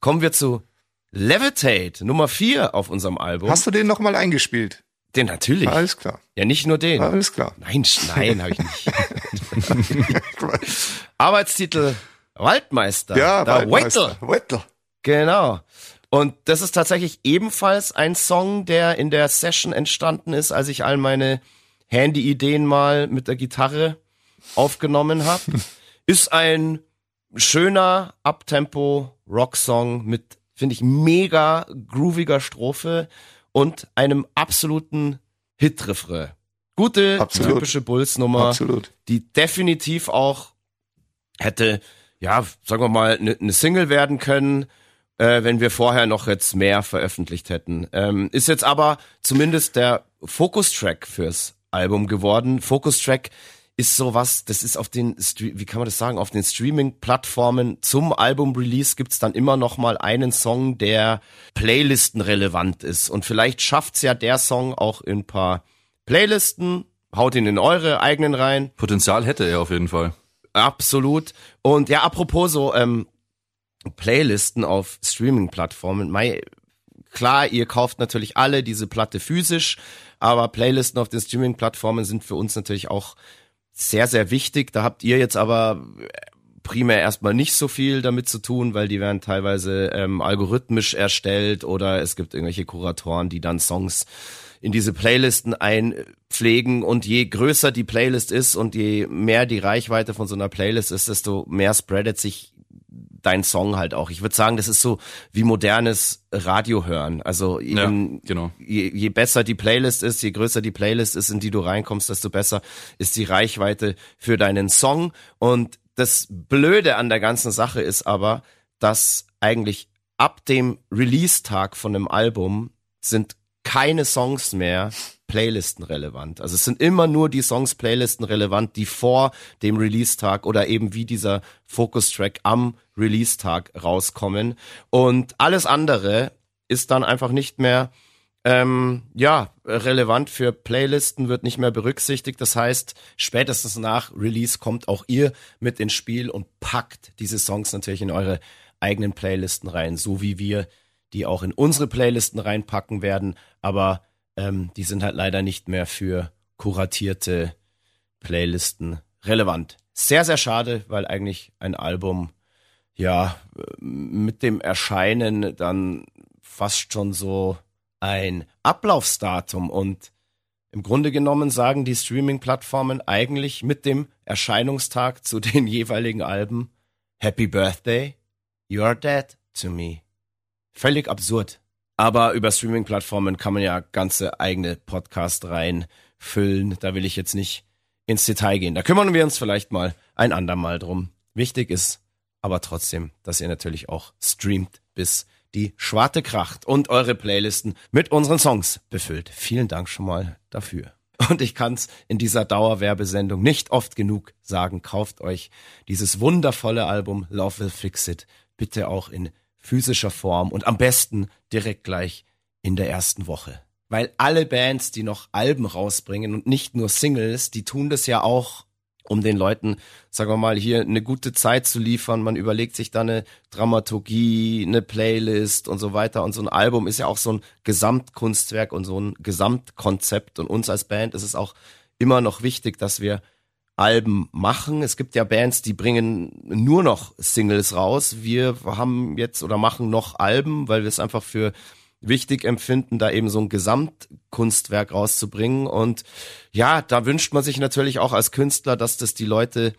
Kommen wir zu Levitate, Nummer 4 auf unserem Album. Hast du den nochmal eingespielt? den natürlich. Alles klar. Ja, nicht nur den. Alles klar. Nein, nein, habe ich nicht. (laughs) Arbeitstitel Waldmeister. Ja, der Waldmeister. Wettel. Wettel. Genau. Und das ist tatsächlich ebenfalls ein Song, der in der Session entstanden ist, als ich all meine Handy-Ideen mal mit der Gitarre aufgenommen habe. (laughs) ist ein schöner Uptempo-Rock-Song mit, finde ich, mega grooviger Strophe und einem absoluten Hit-Refrain. Gute, Absolut. typische Bulls-Nummer Absolut. die definitiv auch hätte, ja, sagen wir mal, eine ne Single werden können, äh, wenn wir vorher noch jetzt mehr veröffentlicht hätten. Ähm, ist jetzt aber zumindest der Focus-Track fürs Album geworden. Focus-Track ist sowas, das ist auf den, wie kann man das sagen, auf den Streaming-Plattformen zum Album-Release gibt's dann immer noch mal einen Song, der Playlisten relevant ist. Und vielleicht schafft's ja der Song auch in ein paar Playlisten, haut ihn in eure eigenen rein. Potenzial hätte er auf jeden Fall. Absolut. Und ja, apropos so ähm, Playlisten auf Streaming-Plattformen. Klar, ihr kauft natürlich alle diese Platte physisch, aber Playlisten auf den Streaming-Plattformen sind für uns natürlich auch sehr, sehr wichtig. Da habt ihr jetzt aber primär erstmal nicht so viel damit zu tun, weil die werden teilweise ähm, algorithmisch erstellt oder es gibt irgendwelche Kuratoren, die dann Songs in diese Playlisten einpflegen und je größer die Playlist ist und je mehr die Reichweite von so einer Playlist ist, desto mehr spreadet sich dein Song halt auch. Ich würde sagen, das ist so wie modernes Radio hören. Also ja, in, genau. je, je besser die Playlist ist, je größer die Playlist ist, in die du reinkommst, desto besser ist die Reichweite für deinen Song. Und das Blöde an der ganzen Sache ist aber, dass eigentlich ab dem Release-Tag von einem Album sind keine Songs mehr Playlisten relevant. Also es sind immer nur die Songs Playlisten relevant, die vor dem Release-Tag oder eben wie dieser Focus-Track am Release-Tag rauskommen. Und alles andere ist dann einfach nicht mehr ähm, ja, relevant für Playlisten wird nicht mehr berücksichtigt. Das heißt, spätestens nach Release kommt auch ihr mit ins Spiel und packt diese Songs natürlich in eure eigenen Playlisten rein, so wie wir die auch in unsere Playlisten reinpacken werden, aber ähm, die sind halt leider nicht mehr für kuratierte Playlisten relevant. Sehr, sehr schade, weil eigentlich ein Album ja mit dem Erscheinen dann fast schon so ein Ablaufsdatum und im Grunde genommen sagen die Streaming-Plattformen eigentlich mit dem Erscheinungstag zu (laughs) den jeweiligen Alben Happy Birthday, You're Dead to Me. Völlig absurd. Aber über Streaming-Plattformen kann man ja ganze eigene Podcast reinfüllen. Da will ich jetzt nicht ins Detail gehen. Da kümmern wir uns vielleicht mal ein andermal drum. Wichtig ist aber trotzdem, dass ihr natürlich auch streamt, bis die Schwarte kracht und eure Playlisten mit unseren Songs befüllt. Vielen Dank schon mal dafür. Und ich kann's in dieser Dauerwerbesendung nicht oft genug sagen. Kauft euch dieses wundervolle Album Love Will Fix It bitte auch in physischer Form und am besten direkt gleich in der ersten Woche. Weil alle Bands, die noch Alben rausbringen und nicht nur Singles, die tun das ja auch, um den Leuten, sagen wir mal, hier eine gute Zeit zu liefern. Man überlegt sich da eine Dramaturgie, eine Playlist und so weiter. Und so ein Album ist ja auch so ein Gesamtkunstwerk und so ein Gesamtkonzept. Und uns als Band ist es auch immer noch wichtig, dass wir Alben machen. Es gibt ja Bands, die bringen nur noch Singles raus. Wir haben jetzt oder machen noch Alben, weil wir es einfach für wichtig empfinden, da eben so ein Gesamtkunstwerk rauszubringen. Und ja, da wünscht man sich natürlich auch als Künstler, dass das die Leute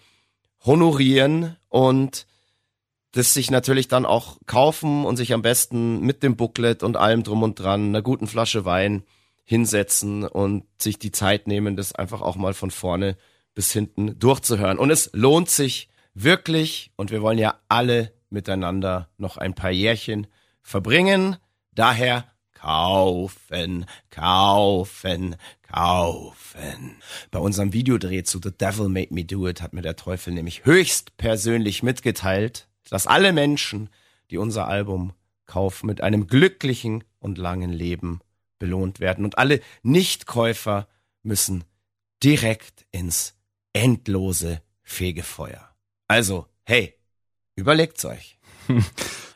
honorieren und das sich natürlich dann auch kaufen und sich am besten mit dem Booklet und allem drum und dran, einer guten Flasche Wein hinsetzen und sich die Zeit nehmen, das einfach auch mal von vorne bis hinten durchzuhören. Und es lohnt sich wirklich und wir wollen ja alle miteinander noch ein paar Jährchen verbringen. Daher kaufen, kaufen, kaufen. Bei unserem Videodreh zu The Devil Made Me Do It hat mir der Teufel nämlich höchst persönlich mitgeteilt, dass alle Menschen, die unser Album kaufen, mit einem glücklichen und langen Leben belohnt werden. Und alle Nichtkäufer müssen direkt ins endlose Fegefeuer. Also, hey, überlegt's euch. (laughs)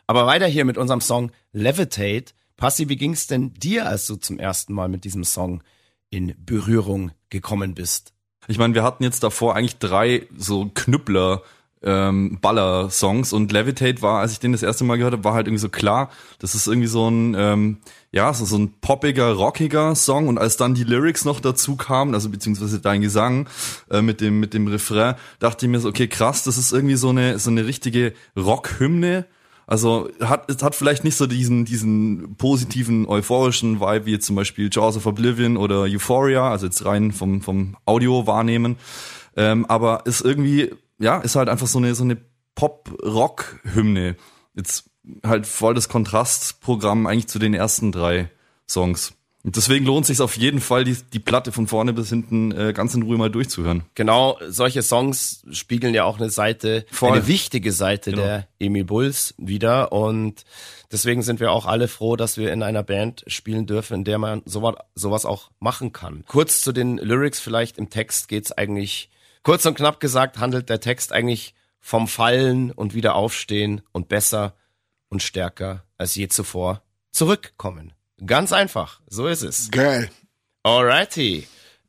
Aber weiter hier mit unserem Song Levitate. Passi, wie ging's denn dir, als du zum ersten Mal mit diesem Song in Berührung gekommen bist? Ich meine, wir hatten jetzt davor eigentlich drei so Knüppler ähm, Baller-Songs. Und Levitate war, als ich den das erste Mal gehört habe, war halt irgendwie so klar, das ist irgendwie so ein, ähm, ja, so, so ein poppiger, rockiger Song. Und als dann die Lyrics noch dazu kamen, also beziehungsweise dein Gesang äh, mit dem mit dem Refrain, dachte ich mir so, okay, krass, das ist irgendwie so eine so eine richtige Rockhymne. Also hat es hat vielleicht nicht so diesen diesen positiven euphorischen Vibe wie jetzt zum Beispiel Jaws of Oblivion oder Euphoria, also jetzt rein vom vom Audio wahrnehmen, ähm, aber ist irgendwie ja, ist halt einfach so eine, so eine Pop-Rock-Hymne. Jetzt halt voll das Kontrastprogramm eigentlich zu den ersten drei Songs. Und deswegen lohnt sich auf jeden Fall, die, die Platte von vorne bis hinten äh, ganz in Ruhe mal durchzuhören. Genau, solche Songs spiegeln ja auch eine Seite, Voll. eine wichtige Seite Genau. der Emil Bulls wieder. Und deswegen sind wir auch alle froh, dass wir in einer Band spielen dürfen, in der man sowas, sowas auch machen kann. Kurz zu den Lyrics vielleicht. Im Text geht's eigentlich, kurz und knapp gesagt, handelt der Text eigentlich vom Fallen und wieder aufstehen und besser und stärker als je zuvor zurückkommen. Ganz einfach, so ist es. Geil. Alrighty.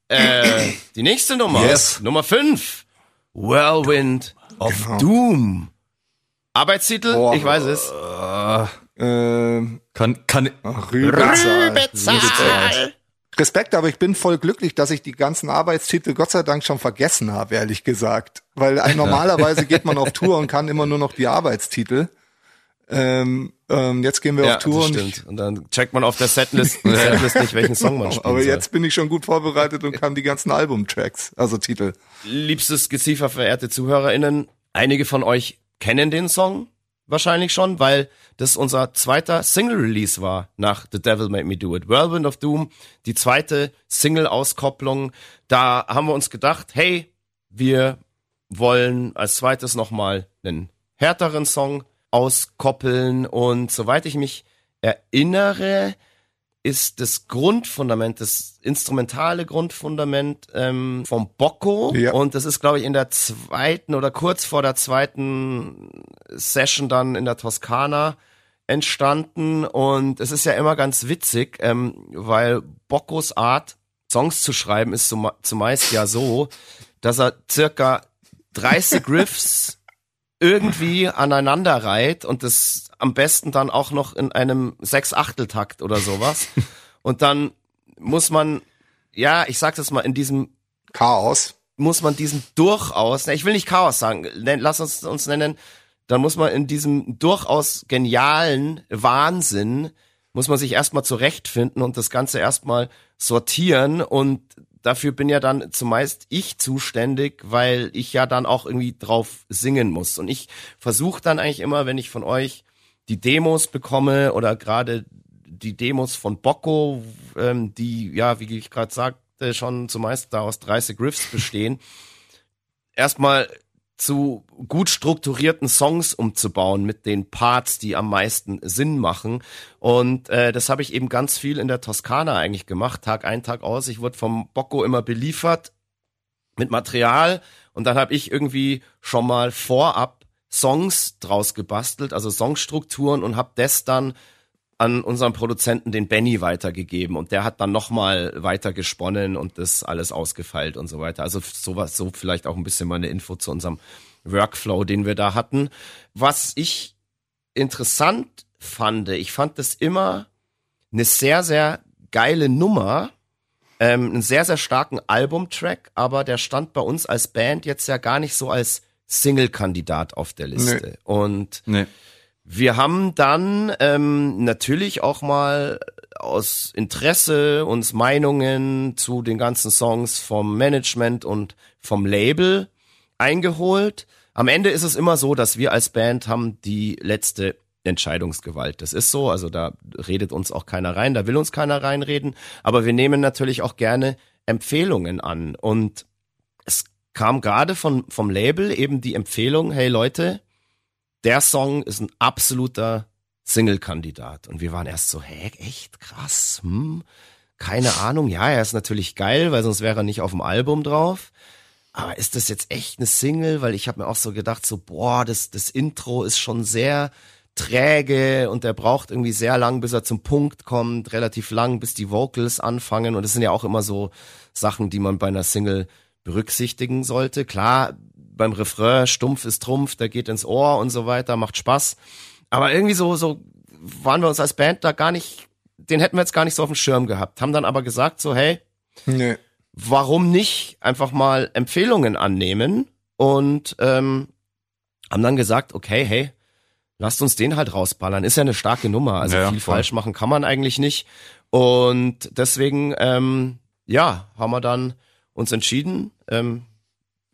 Äh, die nächste Nummer. Yes. Nummer 5. Whirlwind of Doom. Arbeitstitel? Boah. ich weiß es. Ähm, Kann, kann, Rübezahl. Rübezahl. Respekt, aber ich bin voll glücklich, dass ich die ganzen Arbeitstitel Gott sei Dank schon vergessen habe, ehrlich gesagt. Weil ein, (laughs) normalerweise geht man auf Tour und kann immer nur noch die Arbeitstitel. Ähm, ähm, jetzt gehen wir Ja, auf Tour das und stimmt. ich, Und dann checkt man auf der Setlist, (laughs) Setlist nicht, welchen Song man spielt. aber jetzt bin ich schon gut vorbereitet und kann die ganzen Albumtracks, also Titel. liebstes Geziefer, verehrte ZuhörerInnen, einige von euch kennen den Song wahrscheinlich schon, weil das unser zweiter Single-Release war nach The Devil Made Me Do It. Whirlwind of Doom, die zweite Single-Auskopplung. Da haben wir uns gedacht, hey, wir wollen als zweites nochmal einen härteren Song auskoppeln und soweit ich mich erinnere, ist das Grundfundament, das instrumentale Grundfundament ähm, vom Bocco. Ja. Und das ist, glaube ich, in der zweiten oder kurz vor der zweiten Session dann in der Toskana entstanden. Und es ist ja immer ganz witzig, ähm, weil Boccos Art, Songs zu schreiben, ist zume zumeist ja so, dass er circa 30 (laughs) Riffs irgendwie aneinander reiht und das am besten dann auch noch in einem Sechs-Achtel-Takt oder sowas. (laughs) Und dann muss man, ja, ich sag das mal, in diesem, Chaos. muss man diesen durchaus, ne, ich will nicht Chaos sagen, lass uns uns nennen, dann muss man in diesem durchaus genialen Wahnsinn, muss man sich erstmal zurechtfinden und das Ganze erstmal sortieren und dafür bin ja dann zumeist ich zuständig, weil ich ja dann auch irgendwie drauf singen muss. Und ich versuche dann eigentlich immer, wenn ich von euch die Demos bekomme oder gerade die Demos von Bocco, ähm, die, ja, wie ich gerade sagte, schon zumeist da aus 30 Riffs bestehen, erstmal zu gut strukturierten Songs umzubauen mit den Parts, die am meisten Sinn machen. Und äh, das habe ich eben ganz viel in der Toskana eigentlich gemacht, Tag ein, Tag aus. Ich wurde vom Bocco immer beliefert mit Material und dann habe ich irgendwie schon mal vorab Songs draus gebastelt, also Songstrukturen und habe das dann an unseren Produzenten, den Benny, weitergegeben und der hat dann nochmal weiter gesponnen und das alles ausgefeilt und so weiter. Also sowas, so vielleicht auch ein bisschen mal eine Info zu unserem Workflow, den wir da hatten. Was ich interessant fand, ich fand das immer eine sehr, sehr geile Nummer, ähm, einen sehr, sehr starken Albumtrack, aber der stand bei uns als Band jetzt ja gar nicht so als Single-Kandidat auf der Liste. Und nee. Wir haben dann ähm, natürlich auch mal aus Interesse uns Meinungen zu den ganzen Songs vom Management und vom Label eingeholt. Am Ende ist es immer so, dass wir als Band haben die letzte Entscheidungsgewalt. Das ist so, also da redet uns auch keiner rein, da will uns keiner reinreden, aber wir nehmen natürlich auch gerne Empfehlungen an und es kam gerade von vom Label eben die Empfehlung, hey Leute, der Song ist ein absoluter Single-Kandidat. Und wir waren erst so, hä, echt krass, hm, keine Ahnung. Ja, er ist natürlich geil, weil sonst wäre er nicht auf dem Album drauf. Aber ist das jetzt echt eine Single? Weil ich habe mir auch so gedacht, so, boah, das, das Intro ist schon sehr träge und er braucht irgendwie sehr lang, bis er zum Punkt kommt, relativ lang, bis die Vocals anfangen. Und das sind ja auch immer so Sachen, die man bei einer Single berücksichtigen sollte. Klar, beim Refrain, stumpf ist Trumpf, der geht ins Ohr und so weiter, macht Spaß. Aber irgendwie so, so waren wir uns als Band da gar nicht, den hätten wir jetzt gar nicht so auf dem Schirm gehabt. Haben dann aber gesagt so, hey, Nee. warum nicht einfach mal Empfehlungen annehmen und ähm, haben dann gesagt, okay, hey, lasst uns den halt rausballern. Ist ja eine starke Nummer, also Ja, viel voll. falsch machen kann man eigentlich nicht. Und deswegen, ähm, ja, haben wir dann uns entschieden, ähm,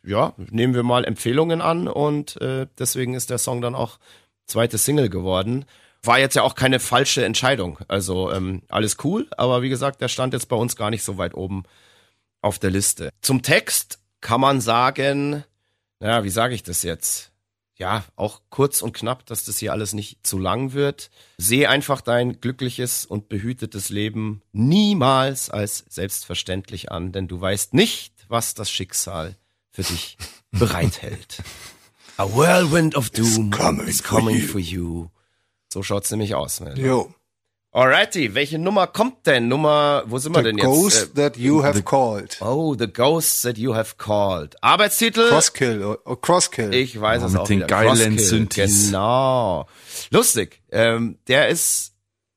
ja, nehmen wir mal Empfehlungen an und äh, deswegen ist der Song dann auch zweite Single geworden. war jetzt ja auch keine falsche Entscheidung. Also ähm, alles cool, aber wie gesagt, der stand jetzt bei uns gar nicht so weit oben auf der Liste. Zum Text kann man sagen, naja, wie sage ich das jetzt? Ja, auch kurz und knapp, dass das hier alles nicht zu lang wird. Seh einfach dein glückliches und behütetes Leben niemals als selbstverständlich an, denn du weißt nicht, was das Schicksal für dich bereithält. (laughs) A whirlwind of doom coming is for coming you. for you. So schaut's nämlich aus. Ne? Jo. Alrighty, welche Nummer kommt denn? Nummer, wo sind wir The denn jetzt? Ghost Äh, that you have called. oh, The Ghosts That You Have Called. Arbeitstitel? Crosskill. Oh, oh, Crosskill. Ich weiß Oh, es mit auch den wieder. geilen Synthes. Genau. Lustig. Ähm, der ist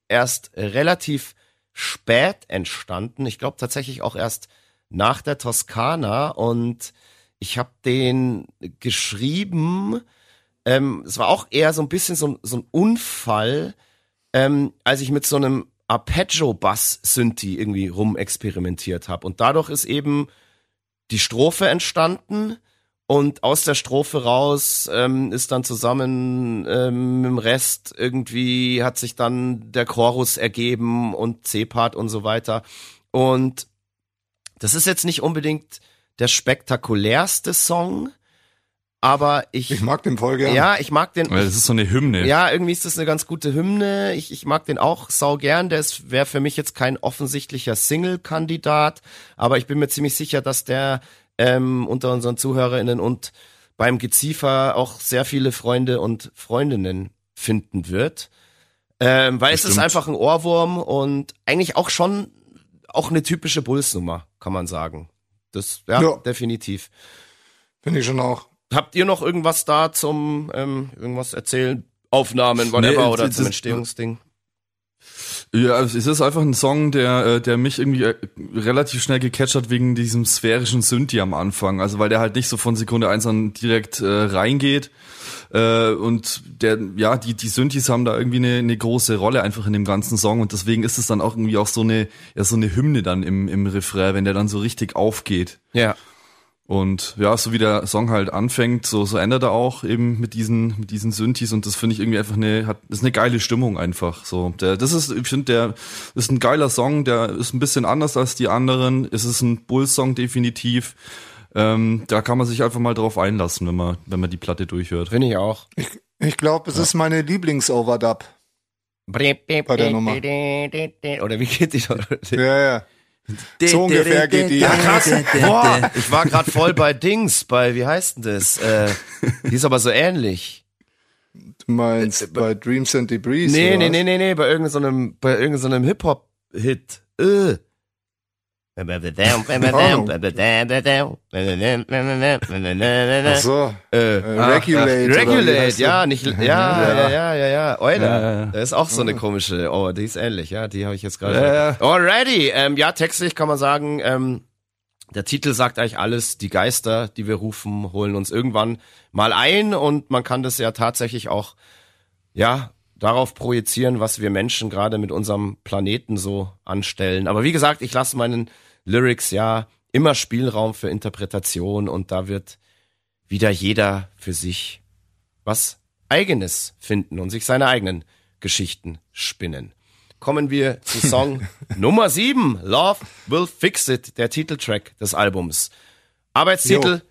erst relativ spät entstanden. Ich glaube tatsächlich auch erst nach der Toskana. Und ich habe den geschrieben. Ähm, es war auch eher so ein bisschen so, ein- so ein Unfall, ähm, als ich mit so einem Arpeggio-Bass-Synthi irgendwie rumexperimentiert habe. Und dadurch ist eben die Strophe entstanden und aus der Strophe raus ähm, ist dann zusammen ähm, mit dem Rest irgendwie hat sich dann der Chorus ergeben und C-Part und so weiter. Und das ist jetzt nicht unbedingt der spektakulärste Song, aber ich, ich mag den voll gerne. ja, ich mag den. Weil das ist so eine Hymne. Ja, irgendwie ist das eine ganz gute Hymne. Ich, ich mag den auch sau gern. Der wäre für mich jetzt kein offensichtlicher Single-Kandidat, aber ich bin mir ziemlich sicher, dass der ähm, unter unseren ZuhörerInnen und beim Geziefer auch sehr viele Freunde und Freundinnen finden wird. Ähm, weil es ist Bestimmt. einfach ein Ohrwurm und eigentlich auch schon auch eine typische Bulls-Nummer, kann man sagen. Das, ja, Ja. definitiv. Finde ich schon auch. Habt ihr noch irgendwas da zum ähm, irgendwas erzählen? Aufnahmen, whatever, Nee, oder zum Entstehungsding? Ja, es ist einfach ein Song, der, äh, der mich irgendwie äh, relativ schnell gecatcht hat wegen diesem sphärischen Synthi am Anfang. Also weil der halt nicht so von Sekunde eins an direkt äh, reingeht. Äh, und der, ja, die, die Synthis haben da irgendwie eine, eine große Rolle einfach in dem ganzen Song und deswegen ist es dann auch irgendwie auch so eine, ja, so eine Hymne dann im, im Refrain, wenn der dann so richtig aufgeht. Ja. Und ja, so wie der Song halt anfängt, so, so ändert er auch eben mit diesen, mit diesen Synthes und das finde ich irgendwie einfach eine, hat, ist eine geile Stimmung einfach, so. Der, das ist, ich finde, der ist ein geiler Song, der ist ein bisschen anders als die anderen. Es ist ein Bull-Song definitiv. Ähm, da kann man sich einfach mal drauf einlassen, wenn man, wenn man die Platte durchhört. Finde ich auch. Ich, ich glaube, es ist meine Lieblings-Overdub. Bei der Nummer. Oder wie geht die? Ja, ja. So ungefähr geht die. Ja, krass. Boah, ich war gerade voll bei Dings, bei, wie heißt denn das? Äh, die ist aber so ähnlich. Du meinst bei Dreams and Debris? Nee, oder nee, nee, nee, nee, bei irgendeinem, bei irgendeinem Hip-Hop-Hit. Äh. Ach so. Äh, Regulate. wie Regulate, ja, nicht, ja, ja, ja, ja, ja, Euler. Ja, ja, ja. Da ist auch so eine komische, oh, die ist ähnlich, ja, die habe ich jetzt gerade. Alrighty, ähm, ja, textlich kann man sagen, ähm, der Titel sagt eigentlich alles, die Geister, die wir rufen, holen uns irgendwann mal ein und man kann das ja tatsächlich auch, ja, darauf projizieren, was wir Menschen gerade mit unserem Planeten so anstellen. Aber wie gesagt, ich lasse meinen Lyrics ja immer Spielraum für Interpretation und da wird wieder jeder für sich was eigenes finden und sich seine eigenen Geschichten spinnen. Kommen wir zu Song (laughs) Nummer 7, Love Will Fix It, der Titeltrack des Albums. Arbeitstitel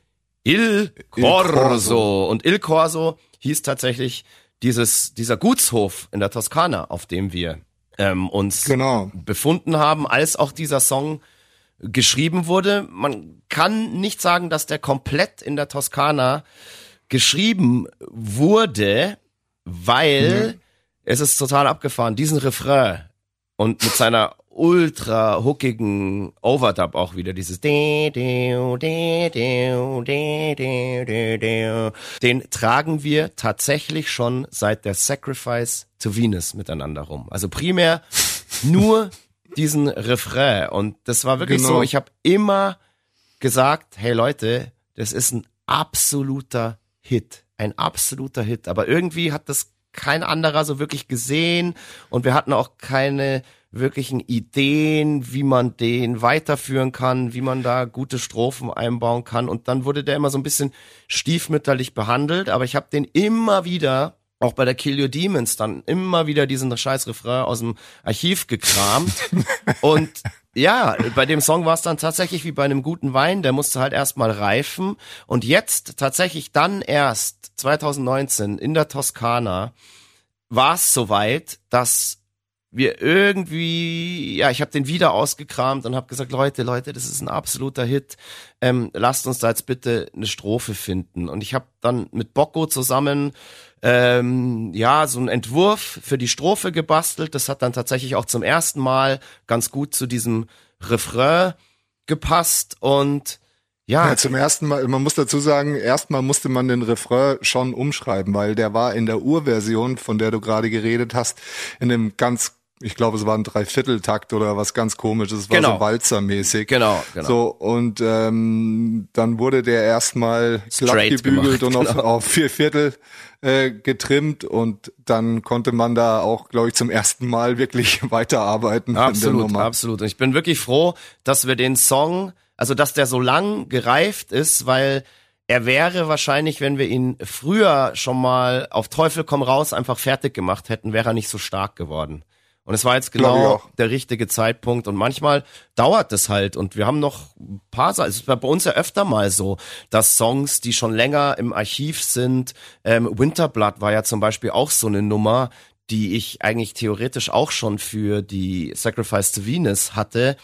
Il Corso. Corso. Und Il Corso hieß tatsächlich dieses, dieser Gutshof in der Toskana, auf dem wir ähm, uns Genau. befunden haben, als auch dieser Song geschrieben wurde. Man kann nicht sagen, dass der komplett in der Toskana geschrieben wurde, weil es ist total abgefahren. Diesen Refrain und mit seiner ultra hookigen Overdub auch wieder. Dieses den tragen wir tatsächlich schon seit der Sacrifice to Venus miteinander rum. Also primär (laughs) nur diesen Refrain. Und das war wirklich Genau. so, ich habe immer gesagt, hey Leute, das ist ein absoluter Hit, ein absoluter Hit, aber irgendwie hat das kein anderer so wirklich gesehen. Und wir hatten auch keine wirklichen Ideen, wie man den weiterführen kann, wie man da gute Strophen einbauen kann und dann wurde der immer so ein bisschen stiefmütterlich behandelt, aber ich habe den immer wieder auch bei der Kill Your Demons dann immer wieder diesen scheiß Refrain aus dem Archiv gekramt. (laughs) und ja, bei dem Song war es dann tatsächlich wie bei einem guten Wein, der musste halt erstmal reifen. Und jetzt tatsächlich dann erst 2019 in der Toskana war es soweit, dass wir irgendwie, ja, ich habe den wieder ausgekramt und habe gesagt, Leute, Leute, das ist ein absoluter Hit. Ähm, lasst uns da jetzt bitte eine Strophe finden. Und ich habe dann mit Bocco zusammen ähm, ja so einen Entwurf für die Strophe gebastelt. Das hat dann tatsächlich auch zum ersten Mal ganz gut zu diesem Refrain gepasst und ja. ja. zum ersten Mal, man muss dazu sagen, erstmal musste man den Refrain schon umschreiben, weil der war in der Urversion, von der du gerade geredet hast, in einem ganz ich glaube, es war ein Dreivierteltakt oder was ganz komisches, es war Genau. so walzermäßig. Genau, genau. So, und ähm, dann wurde der erstmal glatt gebügelt gemacht, und auf, genau. auf vier Viertel äh, getrimmt und dann konnte man da auch, glaube ich, zum ersten Mal wirklich (laughs) weiterarbeiten Absolut, absolut. Und ich bin wirklich froh, dass wir den Song, also dass der so lang gereift ist, weil er wäre wahrscheinlich, wenn wir ihn früher schon mal auf Teufel komm raus einfach fertig gemacht hätten, wäre er nicht so stark geworden. Und es war jetzt genau der richtige Zeitpunkt. Und manchmal dauert es halt. Und wir haben noch ein paar Sachen. Es ist bei uns ja öfter mal so, dass Songs, die schon länger im Archiv sind, ähm, Winterblood war ja zum Beispiel auch so eine Nummer, die ich eigentlich theoretisch auch schon für die Sacrifice to Venus hatte,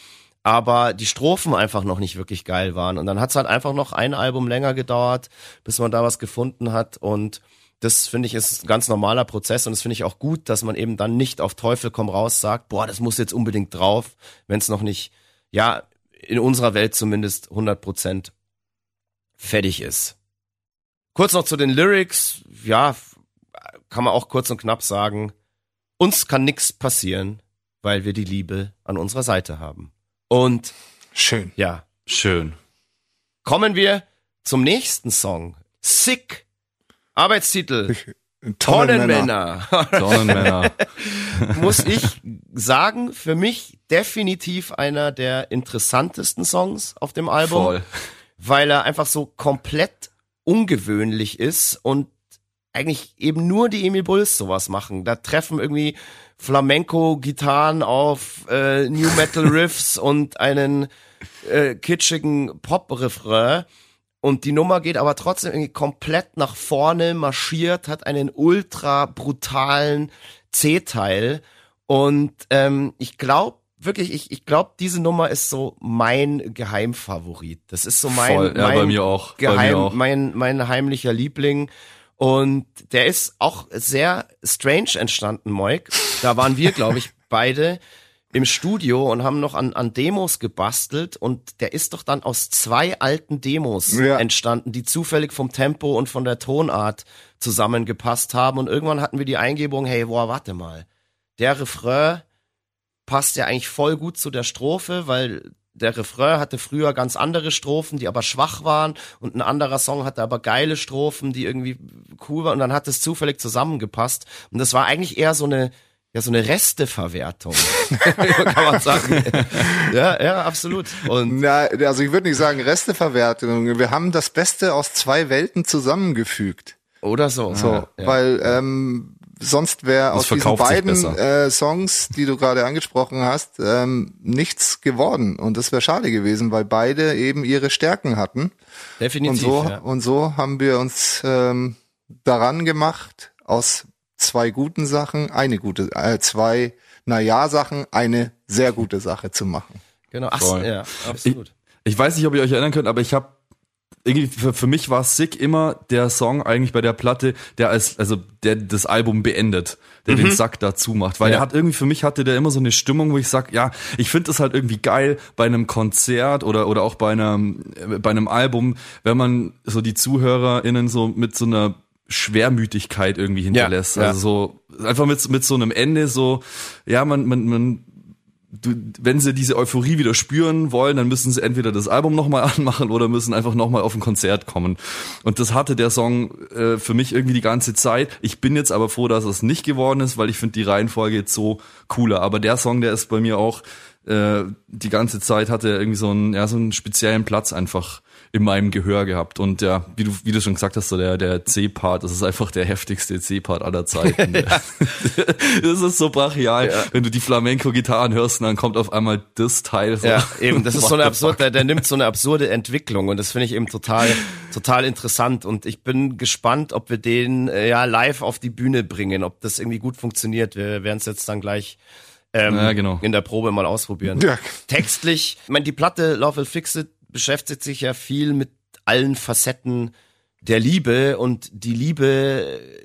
aber die Strophen einfach noch nicht wirklich geil waren. Und dann hat es halt einfach noch ein Album länger gedauert, bis man da was gefunden hat. Und das finde ich ist ein ganz normaler Prozess und das finde ich auch gut, dass man eben dann nicht auf Teufel komm raus sagt, boah, das muss jetzt unbedingt drauf, wenn es noch nicht, ja, in unserer Welt zumindest 100% fertig ist. Kurz noch zu den Lyrics, ja, kann man auch kurz und knapp sagen, uns kann nichts passieren, weil wir die Liebe an unserer Seite haben. Und Schön. ja, Schön. kommen wir zum nächsten Song. Sick. Arbeitstitel. Tonnenmänner. (laughs) Tonnenmänner. Muss ich sagen, für mich definitiv einer der interessantesten Songs auf dem Album. Voll. weil er einfach so komplett ungewöhnlich ist und eigentlich eben nur die Emil Bulls sowas machen. Da treffen irgendwie Flamenco-Gitarren auf äh, New Metal Riffs und einen äh, kitschigen Pop-Refrain. Und die Nummer geht aber trotzdem irgendwie komplett nach vorne, marschiert, hat einen ultra brutalen C-Teil. Und ähm, ich glaube, wirklich, ich, ich glaube, diese Nummer ist so mein Geheimfavorit. Das ist so mein, Voll. Ja, mein bei mir auch. Bei mir Geheim, auch. mein, mein heimlicher Liebling. Und der ist auch sehr strange entstanden, Moik. Da waren wir, glaube ich, beide im Studio und haben noch an, an Demos gebastelt und der ist doch dann aus zwei alten Demos Ja. entstanden, die zufällig vom Tempo und von der Tonart zusammengepasst haben und irgendwann hatten wir die Eingebung, hey, boah, warte mal, der Refrain passt ja eigentlich voll gut zu der Strophe, weil der Refrain hatte früher ganz andere Strophen, die aber schwach waren und ein anderer Song hatte aber geile Strophen, die irgendwie cool waren und dann hat es zufällig zusammengepasst und das war eigentlich eher so eine ja so eine Resteverwertung, (laughs) kann man sagen. ja, ja, absolut. Und Na, also ich würde nicht sagen Resteverwertung. Wir haben das Beste aus zwei Welten zusammengefügt. oder so. So, ja, ja. weil ähm, sonst wäre aus diesen beiden äh, Songs, die du gerade angesprochen hast, ähm, nichts geworden. Und das wäre schade gewesen, weil beide eben ihre Stärken hatten. Und definitiv. so, ja. und so haben wir uns ähm, daran gemacht, aus zwei guten Sachen eine gute, äh, zwei Na-Ja-Sachen eine sehr gute Sache zu machen. Genau, ach, Voll. ja, absolut. Ich weiß nicht, ob ihr euch erinnern könnt, aber ich habe irgendwie für, für mich war Sick immer der Song eigentlich bei der Platte, der als also der das Album beendet, der den Sack dazu macht, weil Ja. der hat irgendwie für mich hatte der immer so eine Stimmung, wo ich sag, ja, ich finde es halt irgendwie geil bei einem Konzert oder oder auch bei einem äh, bei einem Album, wenn man so die ZuhörerInnen so mit so einer Schwermütigkeit irgendwie hinterlässt. ja. Also so einfach mit mit so einem Ende so ja, man man man du, wenn sie diese Euphorie wieder spüren wollen, dann müssen sie entweder das Album nochmal (laughs) anmachen oder müssen einfach nochmal auf ein Konzert kommen. Und das hatte der Song äh, für mich irgendwie die ganze Zeit. Ich bin jetzt aber froh, dass es nicht geworden ist, weil ich finde die Reihenfolge jetzt so cooler. Aber der Song, der ist bei mir auch äh, die ganze Zeit hatte irgendwie so einen, ja, so einen speziellen Platz einfach in meinem Gehör gehabt. Und ja, wie du, wie du schon gesagt hast, so der, der C-Part, das ist einfach der heftigste C-Part aller Zeiten. (laughs) das ist so brachial, ja. wenn du die Flamenco-Gitarren hörst und dann kommt auf einmal das Teil. So. Ja, eben, das ist so eine absurde, der, der nimmt so eine absurde Entwicklung und das finde ich eben total, total interessant und ich bin gespannt, ob wir den äh, ja live auf die Bühne bringen, ob das irgendwie gut funktioniert. Wir werden es jetzt dann gleich ähm, ja, genau. in der Probe mal ausprobieren. Ja. Textlich, ich meine, die Platte Love Will Fix It beschäftigt sich ja viel mit allen Facetten der Liebe und die Liebe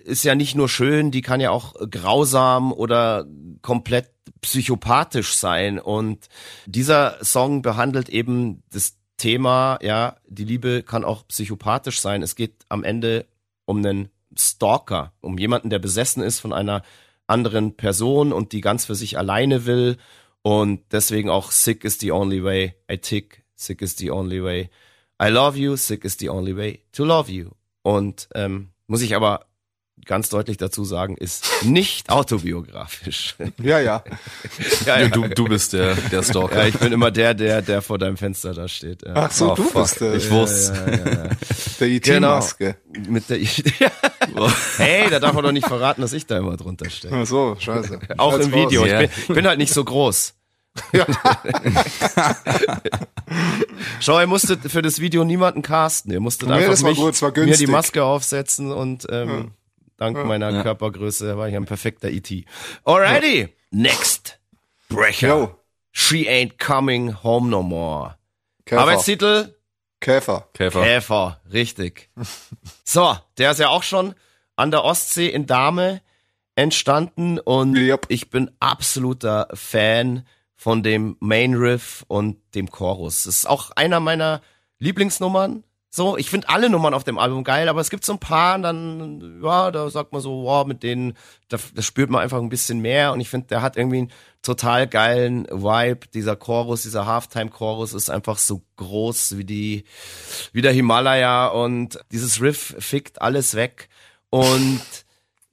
ist ja nicht nur schön, die kann ja auch grausam oder komplett psychopathisch sein und dieser Song behandelt eben das Thema, ja, die Liebe kann auch psychopathisch sein. Es geht am Ende um einen Stalker, um jemanden, der besessen ist von einer anderen Person und die ganz für sich alleine will und deswegen auch sick is the only way I tick Sick is the only way. I love you, sick is the only way to love you. Und ähm, muss ich aber ganz deutlich dazu sagen, ist nicht (laughs) autobiografisch. Ja, ja. (laughs) ja, ja. Du, du bist der, der Stalker. Ja, ich bin immer der, der, der vor deinem Fenster da steht. Ja. Ach so, oh, du fuck. bist der. Ich wusste. Ja, der IT-Maske. (laughs) Genau. Mit der Hey, da darf man doch nicht verraten, dass ich da immer drunter stehe. Ach so, scheiße. Auch im Video. Ich bin, ich bin halt nicht so groß. Ja. Schau, er musste für das Video niemanden casten. Er musste nee, einfach mich, gut, mir die Maske aufsetzen und ähm, ja. dank ja. meiner Körpergröße war ich ein perfekter E.T. Alrighty, next. Brecher. Yo. She ain't coming home no more. Käfer. Arbeitstitel? Käfer. Käfer. Käfer, richtig. (laughs) so, der ist ja auch schon an der Ostsee in Dahme entstanden und yep. ich bin absoluter Fan von dem Main Riff und dem Chorus. Das ist auch einer meiner Lieblingsnummern. So, ich finde alle Nummern auf dem Album geil, aber es gibt so ein paar, dann, ja, da sagt man so, wow, mit denen, da, da spürt man einfach ein bisschen mehr und ich finde, der hat irgendwie einen total geilen Vibe. Dieser Chorus, dieser Halftime-Chorus ist einfach so groß wie die, wie der Himalaya und dieses Riff fickt alles weg und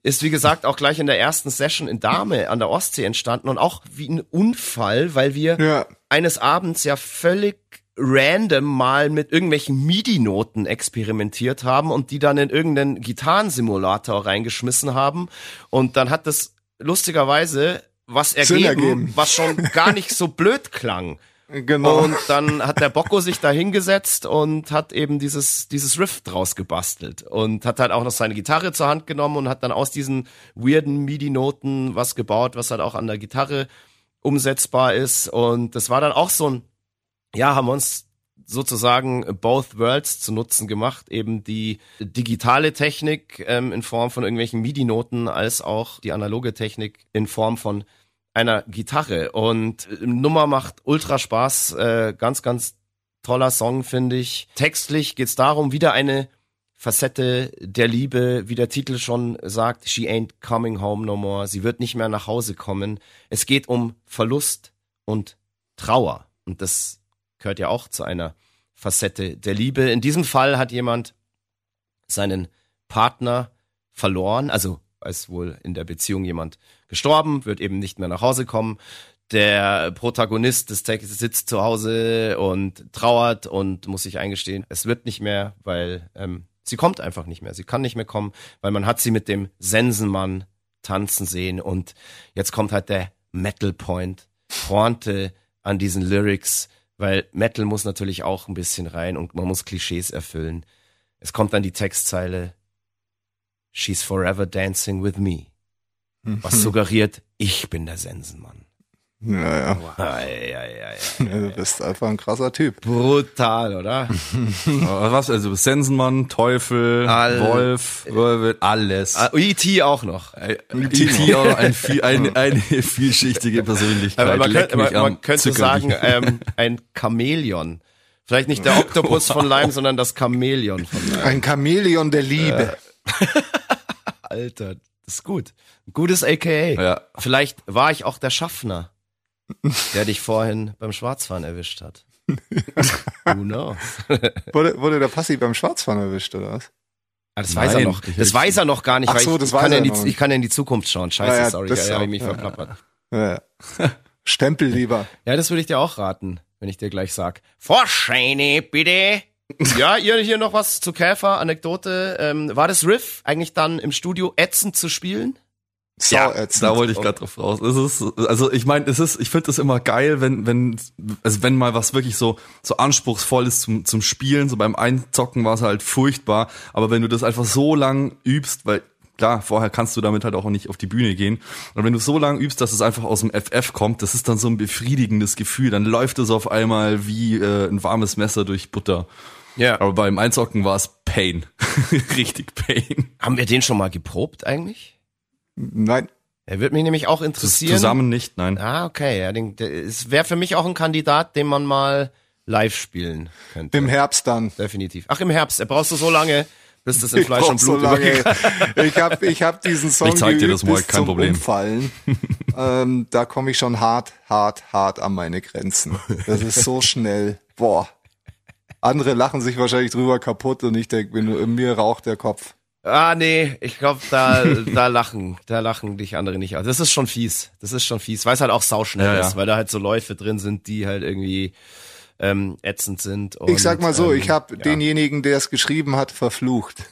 ist wie gesagt auch gleich in der ersten Session in Dahme an der Ostsee entstanden und auch wie ein Unfall, weil wir ja. eines Abends ja völlig random mal mit irgendwelchen MIDI-Noten experimentiert haben und die dann in irgendeinen Gitarrensimulator reingeschmissen haben und dann hat das lustigerweise was ergeben, was schon gar nicht so (laughs) blöd klang. Genau. Und dann hat der Bocco sich da hingesetzt und hat eben dieses, dieses Riff draus gebastelt und hat halt auch noch seine Gitarre zur Hand genommen und hat dann aus diesen weirden MIDI-Noten was gebaut, was halt auch an der Gitarre umsetzbar ist. Und das war dann auch so ein, ja, haben wir uns sozusagen both worlds zu Nutzen gemacht, eben die digitale Technik ähm, in Form von irgendwelchen MIDI-Noten als auch die analoge Technik in Form von einer Gitarre. Und äh, Nummer macht ultra Spaß. Äh, ganz, ganz toller Song, finde ich. Textlich geht's darum, wieder eine Facette der Liebe, wie der Titel schon sagt, she ain't coming home no more. Sie wird nicht mehr nach Hause kommen. Es geht um Verlust und Trauer. Und das gehört ja auch zu einer Facette der Liebe. In diesem Fall hat jemand seinen Partner verloren, also ist wohl in der Beziehung jemand gestorben, wird eben nicht mehr nach Hause kommen. Der Protagonist des Textes sitzt zu Hause und trauert und muss sich eingestehen, es wird nicht mehr, weil ähm, sie kommt einfach nicht mehr. Sie kann nicht mehr kommen, weil man hat sie mit dem Sensenmann tanzen sehen und jetzt kommt halt der Metal Point, Pointe an diesen Lyrics, weil Metal muss natürlich auch ein bisschen rein und man muss Klischees erfüllen. Es kommt dann die Textzeile, She's forever dancing with me. Was suggeriert, ich bin der Sensenmann. Naja. Wow. Ja, ja, ja, ja, du bist einfach ein krasser Typ. Brutal, oder? (laughs) Was? Also Sensenmann, Teufel, All, Wolf, Wolf, alles. Uh, E.T. auch noch. E.T. auch ein, ein, eine vielschichtige Persönlichkeit. Aber man, könnte, man, man könnte sagen, ähm, ein Chamäleon. Vielleicht nicht der (laughs) Oktopus von Leim, sondern das Chamäleon von Leim. Ein Chamäleon der Liebe. (laughs) Alter, das ist gut. Ein gutes AKA. Ja. Vielleicht war ich auch der Schaffner, der dich vorhin beim Schwarzfahren erwischt hat. (laughs) Who knows? wurde, wurde der Passi beim Schwarzfahren erwischt, oder was? Ah, das Nein, weiß er noch. Das weiß er noch gar nicht, Ach so, das ich, weiß kann er die, ich kann ja in die Zukunft schauen. Scheiße, ja, ja, sorry, da habe ich mich ja, verplappert. Ja. Stempel lieber. Ja, das würde ich dir auch raten, wenn ich dir gleich sag. Vorscheine, bitte. Ja, ihr hier noch was zu Käfer, Anekdote. Ähm, war das Riff eigentlich dann im Studio ätzend zu spielen? Sau Ja, ätzend. da wollte ich gerade drauf raus. Es ist, also ich meine, es ist, ich finde es immer geil, wenn, wenn, also wenn mal was wirklich so, so anspruchsvoll ist zum, zum Spielen, so beim Einzocken war es halt furchtbar, aber wenn du das einfach so lang übst, weil klar, vorher kannst du damit halt auch nicht auf die Bühne gehen. Und wenn du so lange übst, dass es einfach aus dem FF kommt, das ist dann so ein befriedigendes Gefühl. Dann läuft es auf einmal wie äh, ein warmes Messer durch Butter. Ja. Aber beim Einzocken war es Pain. (laughs) Richtig Pain. Haben wir den schon mal geprobt eigentlich? Nein, Er wird mich nämlich auch interessieren. Zusammen nicht, nein. Ah, okay. Ja, den, der, es wäre für mich auch ein Kandidat, den man mal live spielen könnte. im Herbst dann. Definitiv. Ach, im Herbst. Da brauchst du so lange, bis das in Fleisch und Blut übergeht. (laughs) Ich habe ich hab diesen Song Ich zeig dir das mal, bis kein zum Problem. Umfallen. (laughs) ähm, da komme ich schon hart, hart, hart an meine Grenzen. Das ist so schnell. Boah. Andere lachen sich wahrscheinlich drüber kaputt und ich denke, in mir raucht der Kopf. Ah, nee, ich glaube, da, da (laughs) lachen, da lachen dich andere nicht aus. Das ist schon fies. Das ist schon fies, weil es halt auch sauschnell Ja, ja. ist, weil da halt so Läufe drin sind, die halt irgendwie ähm, ätzend sind. Und, Ich sag mal so, ähm, ich habe ja, denjenigen, der es geschrieben hat, verflucht. (laughs)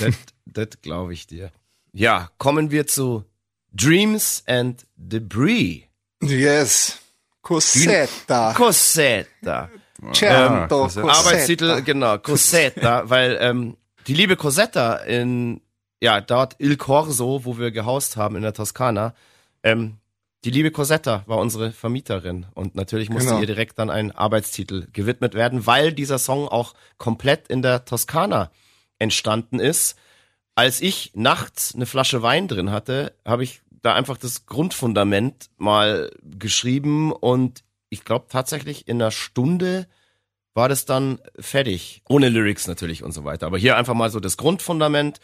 Das, das glaube ich dir. Ja, kommen wir zu Dreams and Debris. Yes. Cosetta. Cosetta. Certo, das ist ja- Cosetta. Arbeitstitel, genau, Cosetta, (laughs) weil ähm, die liebe Cosetta in, ja, dort Il Corso, wo wir gehaust haben in der Toskana, ähm, die liebe Cosetta war unsere Vermieterin und natürlich musste Genau. ihr direkt dann ein Arbeitstitel gewidmet werden, weil dieser Song auch komplett in der Toskana entstanden ist. Als ich nachts eine Flasche Wein drin hatte, habe ich da einfach das Grundfundament mal geschrieben und ich glaube tatsächlich in einer Stunde war das dann fertig. Ohne Lyrics natürlich und so weiter. Aber hier einfach mal so das Grundfundament.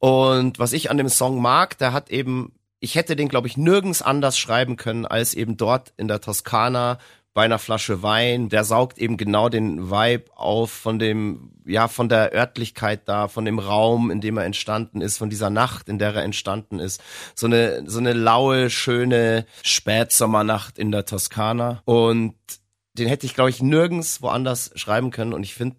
Und was ich an dem Song mag, der hat eben, ich hätte den, glaube ich, nirgends anders schreiben können, als eben dort in der Toskana bei einer Flasche Wein. Der saugt eben genau den Vibe auf von dem, ja, von der Örtlichkeit da, von dem Raum, in dem er entstanden ist, von dieser Nacht, in der er entstanden ist. So eine, so eine laue, schöne Spätsommernacht in der Toskana. Und den hätte ich, glaube ich, nirgends woanders schreiben können. Und ich finde,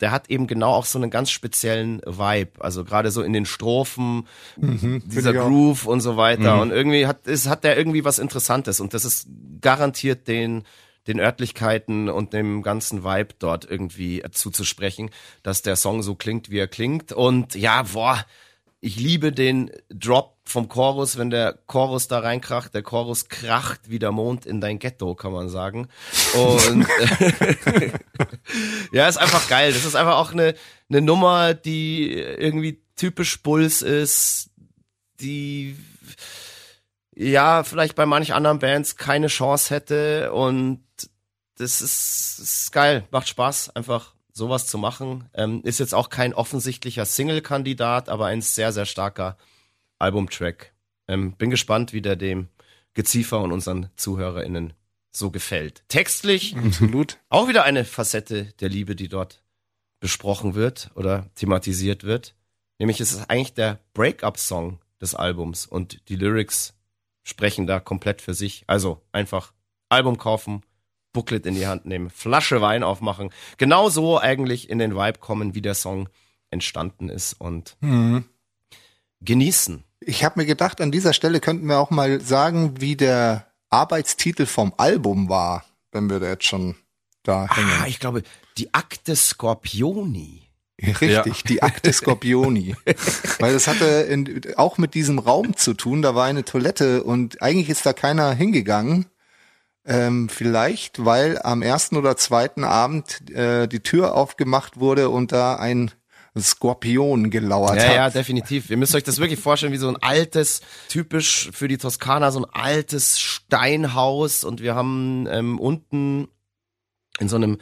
der hat eben genau auch so einen ganz speziellen Vibe. Also gerade so in den Strophen, Mhm, dieser. Groove und so weiter. Mhm. Und irgendwie hat, ist, hat der irgendwie was Interessantes. Und das ist garantiert den, den Örtlichkeiten und dem ganzen Vibe dort irgendwie zuzusprechen, dass der Song so klingt, wie er klingt. Und ja, boah, ich liebe den Drop vom Chorus, wenn der Chorus da reinkracht. Der Chorus kracht wie der Mond in dein Ghetto, kann man sagen. Und (laughs) ja, ist einfach geil. Das ist einfach auch eine, eine Nummer, die irgendwie typisch Bulls ist, die ja vielleicht bei manch anderen Bands keine Chance hätte und das ist, ist geil, macht Spaß, einfach sowas zu machen. Ähm, ist jetzt auch kein offensichtlicher Single-Kandidat, aber ein sehr, sehr starker Albumtrack. Ähm, bin gespannt, wie der dem Geziefer und unseren ZuhörerInnen so gefällt. Textlich (laughs) Absolut. auch wieder eine Facette der Liebe, die dort besprochen wird oder thematisiert wird. Nämlich ist es eigentlich der Break-up-Song des Albums und die Lyrics sprechen da komplett für sich. Also einfach Album kaufen, Booklet in die Hand nehmen, Flasche Wein aufmachen. Genau so eigentlich in den Vibe kommen, wie der Song entstanden ist und Mhm. genießen. Ich habe mir gedacht, an dieser Stelle könnten wir auch mal sagen, wie der Arbeitstitel vom Album war, wenn wir da jetzt schon da Ah, hängen. ich glaube, die Akte Scorpioni. Richtig, Ja. die Akte (laughs) Scorpioni. Weil das hatte in, auch mit diesem Raum zu tun. Da war eine Toilette und eigentlich ist da keiner hingegangen. Ähm, vielleicht, weil am ersten oder zweiten Abend äh, die Tür aufgemacht wurde und da ein Skorpion gelauert Ja, hat. ja, definitiv. Ihr müsst euch das wirklich vorstellen, wie so ein altes, typisch für die Toskana, so ein altes Steinhaus und wir haben ähm, unten in so einem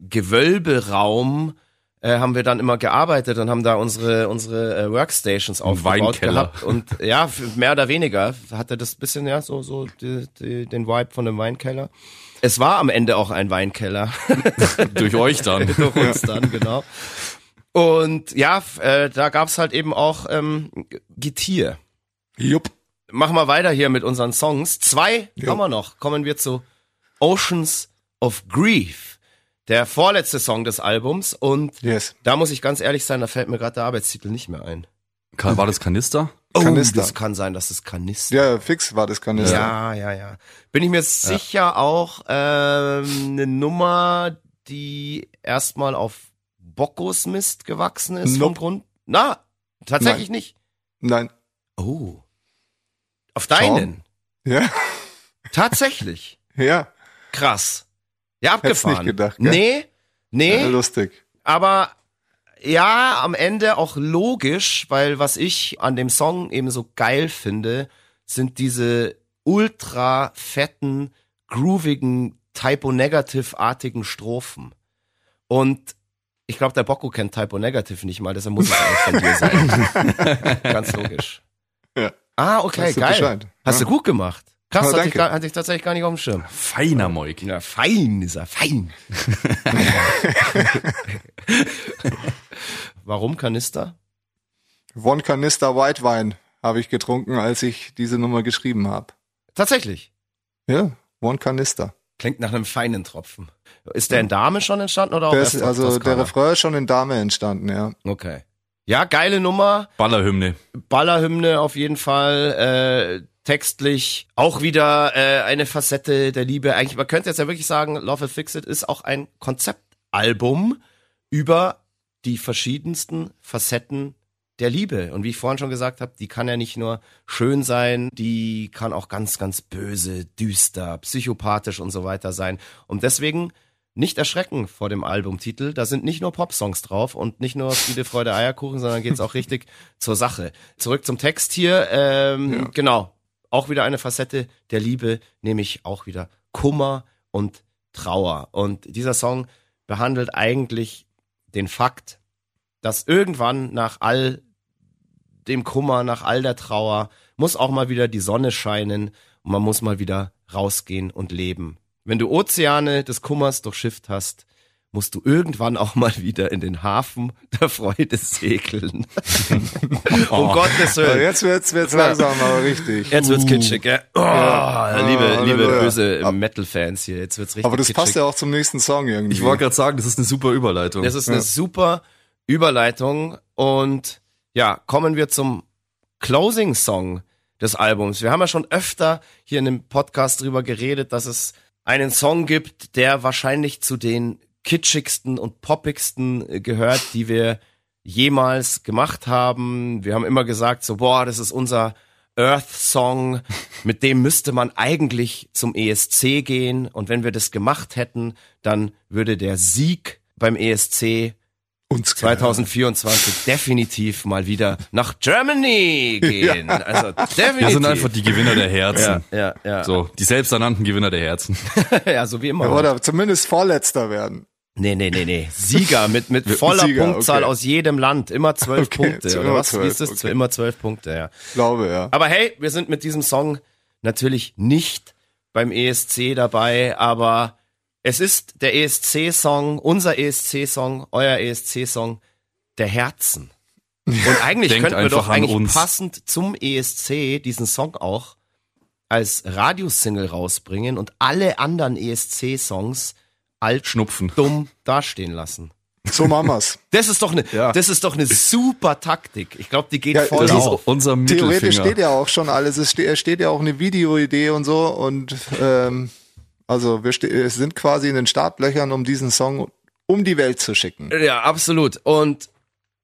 Gewölberaum äh, haben wir dann immer gearbeitet und haben da unsere unsere äh, Workstations aufgebaut gehabt und ja mehr oder weniger hatte das bisschen ja so so die, die, den Vibe von einem Weinkeller. Es war am Ende auch ein Weinkeller. (laughs) Durch euch dann. (laughs) durch uns dann, genau. Und ja, äh, da gab's halt eben auch ähm, Getier. Jupp. Machen wir weiter hier mit unseren Songs. Zwei Jo. haben wir noch. Kommen wir zu Oceans of Grief. Der vorletzte Song des Albums und Yes. da muss ich ganz ehrlich sein, da fällt mir gerade der Arbeitstitel nicht mehr ein. War das Kanister? Kanister. das kann sein, dass es Kanister. Ja, fix war das Kanister. Ja, ja, ja. Bin ich mir sicher auch ähm, eine Nummer, die erstmal auf Bockos Mist gewachsen ist vom Nope. Grund. Na, tatsächlich nicht. Nein. Oh. Auf deinen. Ja. Tatsächlich. (laughs) Ja. Krass. Ja, Hätt's abgefahren. nicht gedacht, gell? nee, nee, ja. Lustig. aber ja, am Ende auch logisch, weil was ich an dem Song eben so geil finde, sind diese ultra fetten, groovigen, Typo-Negative-artigen Strophen. Und ich glaube, der Bocco kennt Typo-Negative nicht mal, deshalb muss es eigentlich von dir sein. (laughs) Ganz logisch. Ja. Ah, okay, geil. Bescheid. Hast Ja. du gut gemacht. Krass, Ja, hatte, ich, danke. gar- hatte ich tatsächlich gar nicht auf dem Schirm. Feiner Moik. Ja, fein ist er, fein. (laughs) Warum Kanister? One Kanister White Wine habe ich getrunken, als ich diese Nummer geschrieben habe. Tatsächlich. Ja, One Kanister. Klingt nach einem feinen Tropfen. Ist der in Dame schon entstanden oder auch Der erst also der? Refrain ist schon in Dame entstanden, ja. Okay. Ja, geile Nummer. Ballerhymne. Ballerhymne auf jeden Fall. Äh, textlich auch wieder äh, eine Facette der Liebe. Eigentlich, man könnte jetzt ja wirklich sagen, Love It Fix It ist auch ein Konzeptalbum über die verschiedensten Facetten der Liebe. Und wie ich vorhin schon gesagt habe, die kann ja nicht nur schön sein, die kann auch ganz, ganz böse, düster, psychopathisch und so weiter sein. Und deswegen nicht erschrecken vor dem Albumtitel. Da sind nicht nur Popsongs drauf und nicht nur Friede, Freude, Eierkuchen, sondern geht's auch richtig (laughs) zur Sache. Zurück zum Text hier. Ähm, Genau. Auch wieder eine Facette der Liebe, nämlich auch wieder Kummer und Trauer. Und dieser Song behandelt eigentlich den Fakt, dass irgendwann nach all dem Kummer, nach all der Trauer, muss auch mal wieder die Sonne scheinen und man muss mal wieder rausgehen und leben. Wenn du Ozeane des Kummers durchschifft hast, musst du irgendwann auch mal wieder in den Hafen der Freude segeln. (laughs) um Gottes Aber Willen. jetzt wird's, wird's langsam aber richtig. Jetzt wird's kitschig, gell? Oh, liebe, Ah, liebe böse Metal-Fans hier, jetzt wird's richtig Aber das kitschig. passt ja auch zum nächsten Song irgendwie. Ich wollte gerade sagen, das ist eine super Überleitung. Das ist eine super Überleitung und ja, kommen wir zum Closing-Song des Albums. Wir haben ja schon öfter hier in dem Podcast drüber geredet, dass es einen Song gibt, der wahrscheinlich zu den kitschigsten und poppigsten äh, gehört, die wir jemals gemacht haben. Wir haben immer gesagt, so, boah, das ist unser Earth-Song, mit dem müsste man eigentlich zum ESC gehen. Und wenn wir das gemacht hätten, dann würde der Sieg beim ESC Uns 2024 definitiv mal wieder nach Germany (laughs) gehen. Also definitiv. Wir sind einfach die Gewinner der Herzen. ja, ja, ja. So, die selbsternannten Gewinner der Herzen. (laughs) ja, so wie immer. Oder zumindest Vorletzter werden. Nee, nee, nee, nee. (laughs) Sieger mit, mit voller Sieger, Punktzahl okay. aus jedem Land. Immer (laughs) zwölf Okay, Punkte. Oder was? Wie ist das? okay. Immer zwölf Punkte, ja. Glaube, ja. Aber hey, wir sind mit diesem Song natürlich nicht beim ESC dabei, aber es ist der ESC-Song, unser ESC-Song, euer ESC-Song der Herzen. Und (laughs) eigentlich könnten wir doch eigentlich uns. passend zum ESC diesen Song auch als Radiosingle rausbringen und alle anderen ESC-Songs alt Schnupfen. dumm dastehen lassen. So machen wir's. Das ist doch eine, Ja. das ist doch eine super Taktik. Ich glaube, die geht Ja, voll das ist auf. unser Theoretisch Mittelfinger. steht ja auch schon alles. Es steht, steht ja auch eine Videoidee und so. Und ähm, also wir ste sind quasi in den Startlöchern, um diesen Song um die Welt zu schicken. Ja, absolut. Und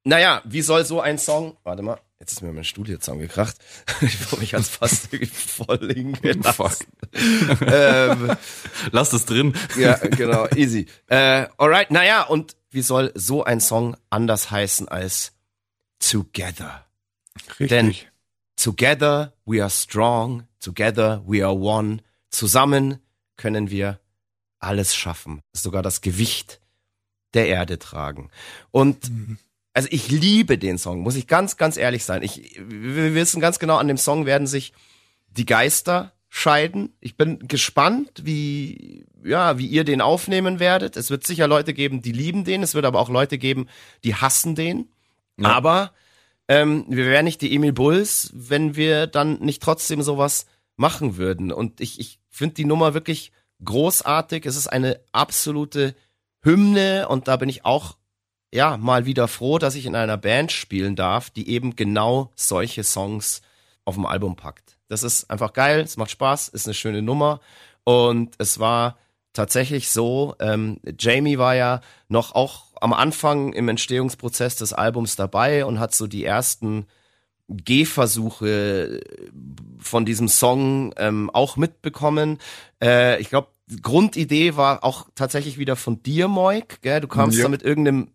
naja, wie soll so ein Song. Warte mal, jetzt ist mir mein Stuhl hier zusammengekracht. (laughs) Ich habe mich als fast (laughs) voll hingelassen. ähm, Lass das drin. ja, (laughs) genau, easy. Äh, alright, naja, und wie soll so ein Song anders heißen als Together? Denn Together we are strong, together we are one. Zusammen können wir alles schaffen, sogar das Gewicht der Erde tragen. Und also ich liebe den Song, muss ich ganz, ganz ehrlich sein. Ich, wir wissen ganz genau, an dem Song werden sich die Geister scheiden. Ich bin gespannt, wie, ja, wie ihr den aufnehmen werdet. Es wird sicher Leute geben, die lieben den. Es wird aber auch Leute geben, die hassen den. Aber ähm, wir wären nicht die Emil Bulls, wenn wir dann nicht trotzdem sowas machen würden. Und ich, ich finde die Nummer wirklich großartig. Es ist eine absolute Hymne und da bin ich auch ja mal wieder froh, dass ich in einer Band spielen darf, die eben genau solche Songs auf dem Album packt. Das ist einfach geil, es macht Spaß, ist eine schöne Nummer und es war tatsächlich so, ähm, Jamie war ja noch auch am Anfang im Entstehungsprozess des Albums dabei und hat so die ersten Gehversuche von diesem Song ähm, auch mitbekommen. Äh, ich glaube, Grundidee war auch tatsächlich wieder von dir, Moik. Gell? Du kamst Ja. da mit irgendeinem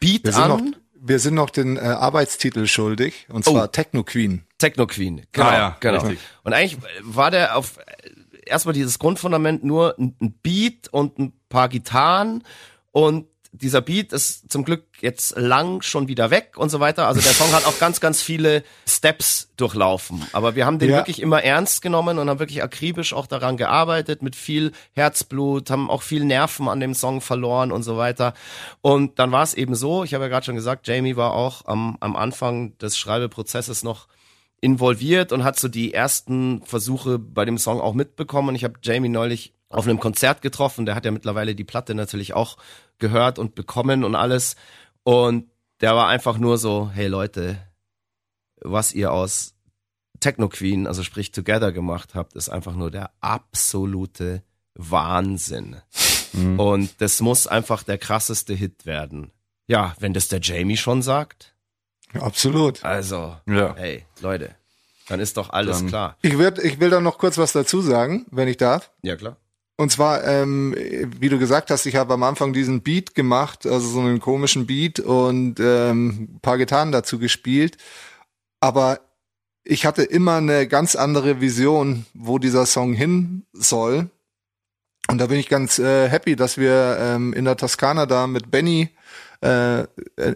Beat Wir sind, noch, an. wir sind noch den äh, Arbeitstitel schuldig, und zwar Oh. Techno Queen. Techno Queen. Genau, Ah ja, genau. richtig. Und eigentlich war der auf äh, erstmal dieses Grundfundament nur ein, ein Beat und ein paar Gitarren und dieser Beat ist zum Glück jetzt lang schon wieder weg und so weiter. Also der Song hat auch ganz, ganz viele Steps durchlaufen. Aber wir haben den Ja. wirklich immer ernst genommen und haben wirklich akribisch auch daran gearbeitet, mit viel Herzblut, haben auch viel Nerven an dem Song verloren und so weiter. Und dann war es eben so, ich habe ja gerade schon gesagt, Jamie war auch am, am Anfang des Schreibeprozesses noch involviert und hat so die ersten Versuche bei dem Song auch mitbekommen. Und ich habe Jamie neulich auf einem Konzert getroffen. Der hat ja mittlerweile die Platte natürlich auch gehört und bekommen und alles. Und der war einfach nur so, hey Leute, was ihr aus Techno Queen, also sprich Together gemacht habt, ist einfach nur der absolute Wahnsinn. Und das muss einfach der krasseste Hit werden. Ja, wenn das der Jamie schon sagt, absolut. also, Ja. hey, Leute, dann ist doch alles Dann- klar. Ich, werd, ich will da noch kurz was dazu sagen, wenn ich darf. Ja, klar. Und zwar, ähm, wie du gesagt hast, ich habe am Anfang diesen Beat gemacht, also so einen komischen Beat und ähm, ein paar Gitarren dazu gespielt. Aber ich hatte immer eine ganz andere Vision, wo dieser Song hin soll. Und da bin ich ganz äh, happy, dass wir ähm, in der Toskana da mit Benny äh, äh,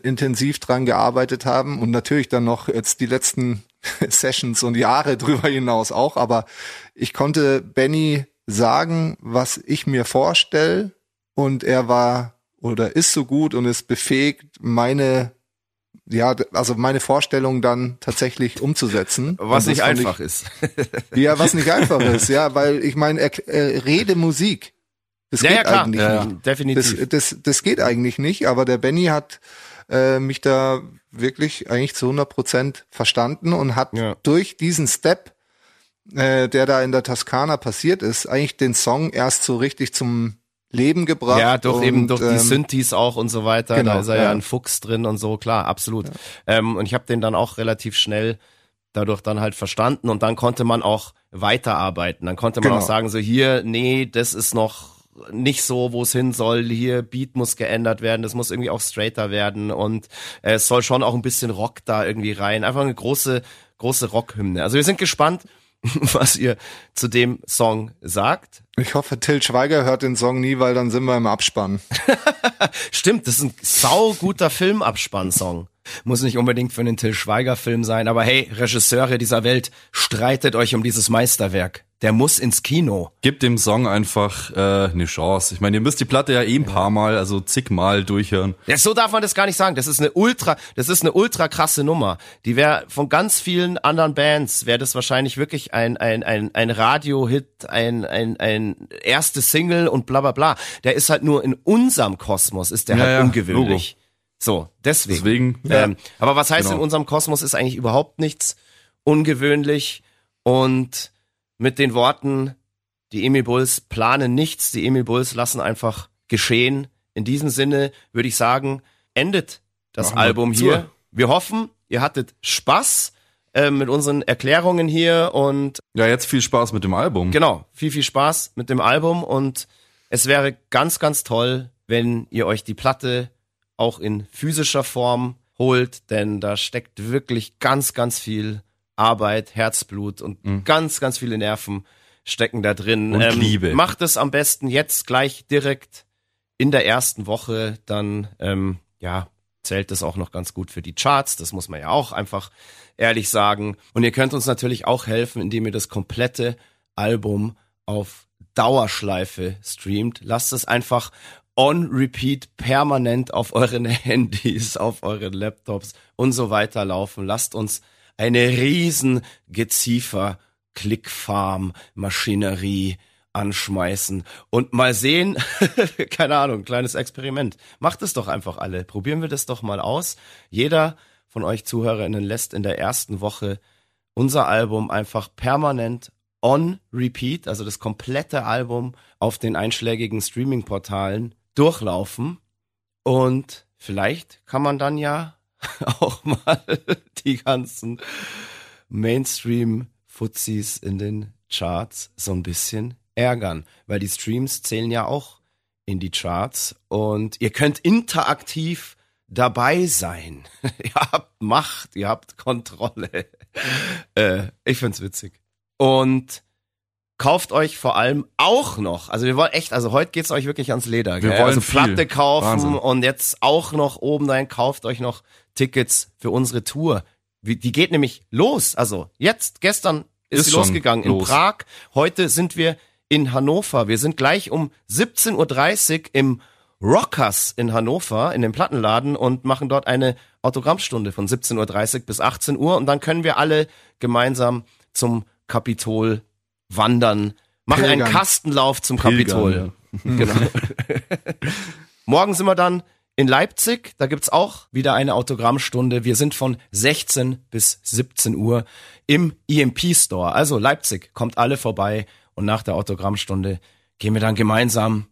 intensiv dran gearbeitet haben und natürlich dann noch jetzt die letzten (laughs) Sessions und Jahre drüber hinaus auch. Aber ich konnte Benny sagen, was ich mir vorstelle und er war oder ist so gut und ist befähigt, meine ja, also meine Vorstellung dann tatsächlich umzusetzen. Was nicht einfach ist. Ich, (laughs) ja, was nicht einfach ist, ja, weil ich meine, er, er rede Musik. Das ja, geht ja, klar. eigentlich Ja, nicht. Definitiv. Das, das, das geht eigentlich nicht, aber der Benny hat äh, mich da wirklich eigentlich zu 100 Prozent verstanden und hat Ja. durch diesen Step, äh, der da in der Toskana passiert ist, eigentlich den Song erst so richtig zum Leben gebracht. ja, durch und, eben durch die ähm, Synthes auch und so weiter. genau, da ist er ja. ja. ein Fuchs drin und so, klar, absolut. Ähm, und ich habe den dann auch relativ schnell dadurch dann halt verstanden und dann konnte man auch weiterarbeiten. Dann konnte man Genau. auch sagen, so hier, nee, das ist noch nicht so, wo es hin soll. Hier, Beat muss geändert werden, das muss irgendwie auch straighter werden und äh, es soll schon auch ein bisschen Rock da irgendwie rein. Einfach eine große, große Rockhymne. Also wir sind gespannt, (laughs) was ihr zu dem Song sagt. Ich hoffe, Till Schweiger hört den Song nie, weil dann sind wir im Abspann. (laughs) Stimmt, das ist ein sau guter Filmabspann-Song. Muss nicht unbedingt für einen Till Schweiger-Film sein, aber hey, Regisseure dieser Welt, streitet euch um dieses Meisterwerk. Der muss ins Kino. Gib dem Song einfach äh, eine Chance. Ich meine, ihr müsst die Platte ja eh ein paar Mal, also zigmal durchhören. Ja, so darf man das gar nicht sagen. Das ist eine ultra, das ist eine ultra krasse Nummer. Die wäre von ganz vielen anderen Bands wäre das wahrscheinlich wirklich ein ein ein ein Radio-Hit, ein ein ein erste Single und bla bla bla. Der ist halt nur in unserem Kosmos ist der Ja, halt ja, ungewöhnlich. So, deswegen. Deswegen, Ähm, aber was heißt Genau. in unserem Kosmos ist eigentlich überhaupt nichts ungewöhnlich und mit den Worten, die Emil Bulls planen nichts, die Emil Bulls lassen einfach geschehen. In diesem Sinne würde ich sagen, endet das Machen Album hier. Wir hoffen, ihr hattet Spaß äh, mit unseren Erklärungen hier und Ja, jetzt viel Spaß mit dem Album. Genau, viel, viel Spaß mit dem Album und es wäre ganz, ganz toll, wenn ihr euch die Platte auch in physischer Form holt, denn da steckt wirklich ganz, ganz viel Arbeit, Herzblut und ganz, ganz viele Nerven stecken da drin. Und Liebe. Macht es am besten jetzt gleich direkt in der ersten Woche, dann ähm, ja zählt es auch noch ganz gut für die Charts. Das muss man ja auch einfach ehrlich sagen. Und ihr könnt uns natürlich auch helfen, indem ihr das komplette Album auf Dauerschleife streamt. Lasst es einfach on repeat permanent auf euren (laughs) Handys, auf euren Laptops und so weiter laufen. Lasst uns eine riesen Geziefer Clickfarm Maschinerie anschmeißen und mal sehen, (laughs) keine Ahnung, kleines Experiment. Macht es doch einfach alle. Probieren wir das doch mal aus. Jeder von euch Zuhörerinnen lässt in der ersten Woche unser Album einfach permanent on repeat, also das komplette Album auf den einschlägigen Streaming-Portalen durchlaufen. Und vielleicht kann man dann ja (laughs) auch mal die ganzen Mainstream-Fuzis in den Charts so ein bisschen ärgern, weil die Streams zählen ja auch in die Charts und ihr könnt interaktiv dabei sein. (laughs) ihr habt Macht, ihr habt Kontrolle. äh, ich find's witzig. Und kauft euch vor allem auch noch, also wir wollen echt, also heute geht's euch wirklich ans Leder. Wir gell? wollen also viel. Platte kaufen Wahnsinn. und jetzt auch noch oben rein, kauft euch noch Tickets für unsere Tour. Die geht nämlich los. Also jetzt, gestern ist, Ist sie losgegangen in los. Prag. Heute sind wir in Hannover. Wir sind gleich um 17.30 Uhr im Rockers in Hannover, in dem Plattenladen und machen dort eine Autogrammstunde von 17.30 Uhr bis 18 Uhr und dann können wir alle gemeinsam zum Kapitol wandern, machen einen Pilgern. Kastenlauf zum Pilgern, Kapitol. Genau. (laughs) Morgen sind wir dann in Leipzig. Da gibt's auch wieder eine Autogrammstunde. Wir sind von 16 bis 17 Uhr im EMP Store. Also Leipzig, kommt alle vorbei. Und nach der Autogrammstunde gehen wir dann gemeinsam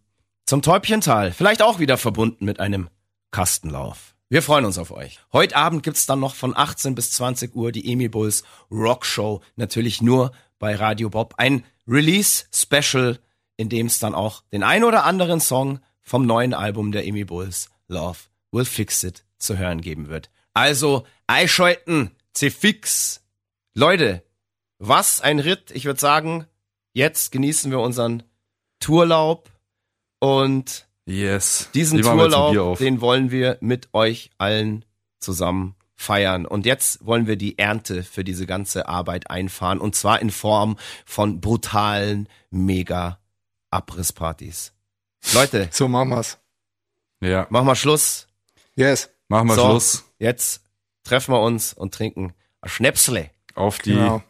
zum Täubchental. Vielleicht auch wieder verbunden mit einem Kastenlauf. Wir freuen uns auf euch. Heute Abend gibt's dann noch von 18 bis 20 Uhr die Emil Bulls Rock Show. Natürlich nur bei Radio Bob. Ein Release-Special, in dem es dann auch den ein oder anderen Song vom neuen Album der Emil Bulls, Love Will Fix It, zu hören geben wird. Also, einschalten, C-Fix. Leute, was ein Ritt. Ich würde sagen, jetzt genießen wir unseren Tourlaub und Yes. diesen auf. den wollen wir mit euch allen zusammen feiern. Und jetzt wollen wir die Ernte für diese ganze Arbeit einfahren. Und zwar in Form von brutalen, mega Abrisspartys. Leute, So machen wir's. Ja. machen wir Schluss. Yes. Machen wir So. Schluss Jetzt treffen wir uns und trinken ein Schnäpsle. auf die Genau.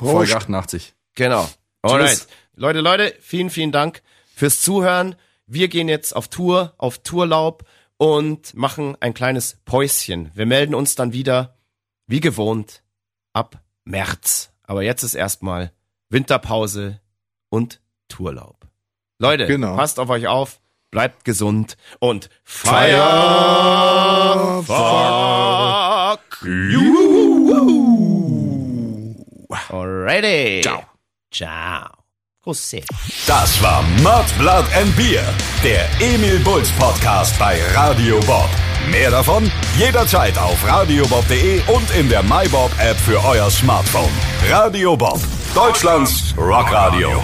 Folge Prost. 88. Genau. Alright. Leute, Leute, vielen, vielen Dank fürs Zuhören. Wir gehen jetzt auf Tour, auf Tourlaub und machen ein kleines Päuschen. Wir melden uns dann wieder, wie gewohnt, ab März. Aber jetzt ist erstmal Winterpause und Tourlaub. Leute, Genau. passt auf euch auf, bleibt gesund und fire, fuck you. Alrighty. Ciao. Ciao. Grüße. Das war Mud, Blood and Beer, der Emil Bulls Podcast bei Radio Bob. Mehr davon jederzeit auf radiobob.de und in der MyBob App für euer Smartphone. Radio Bob, Deutschlands Rockradio.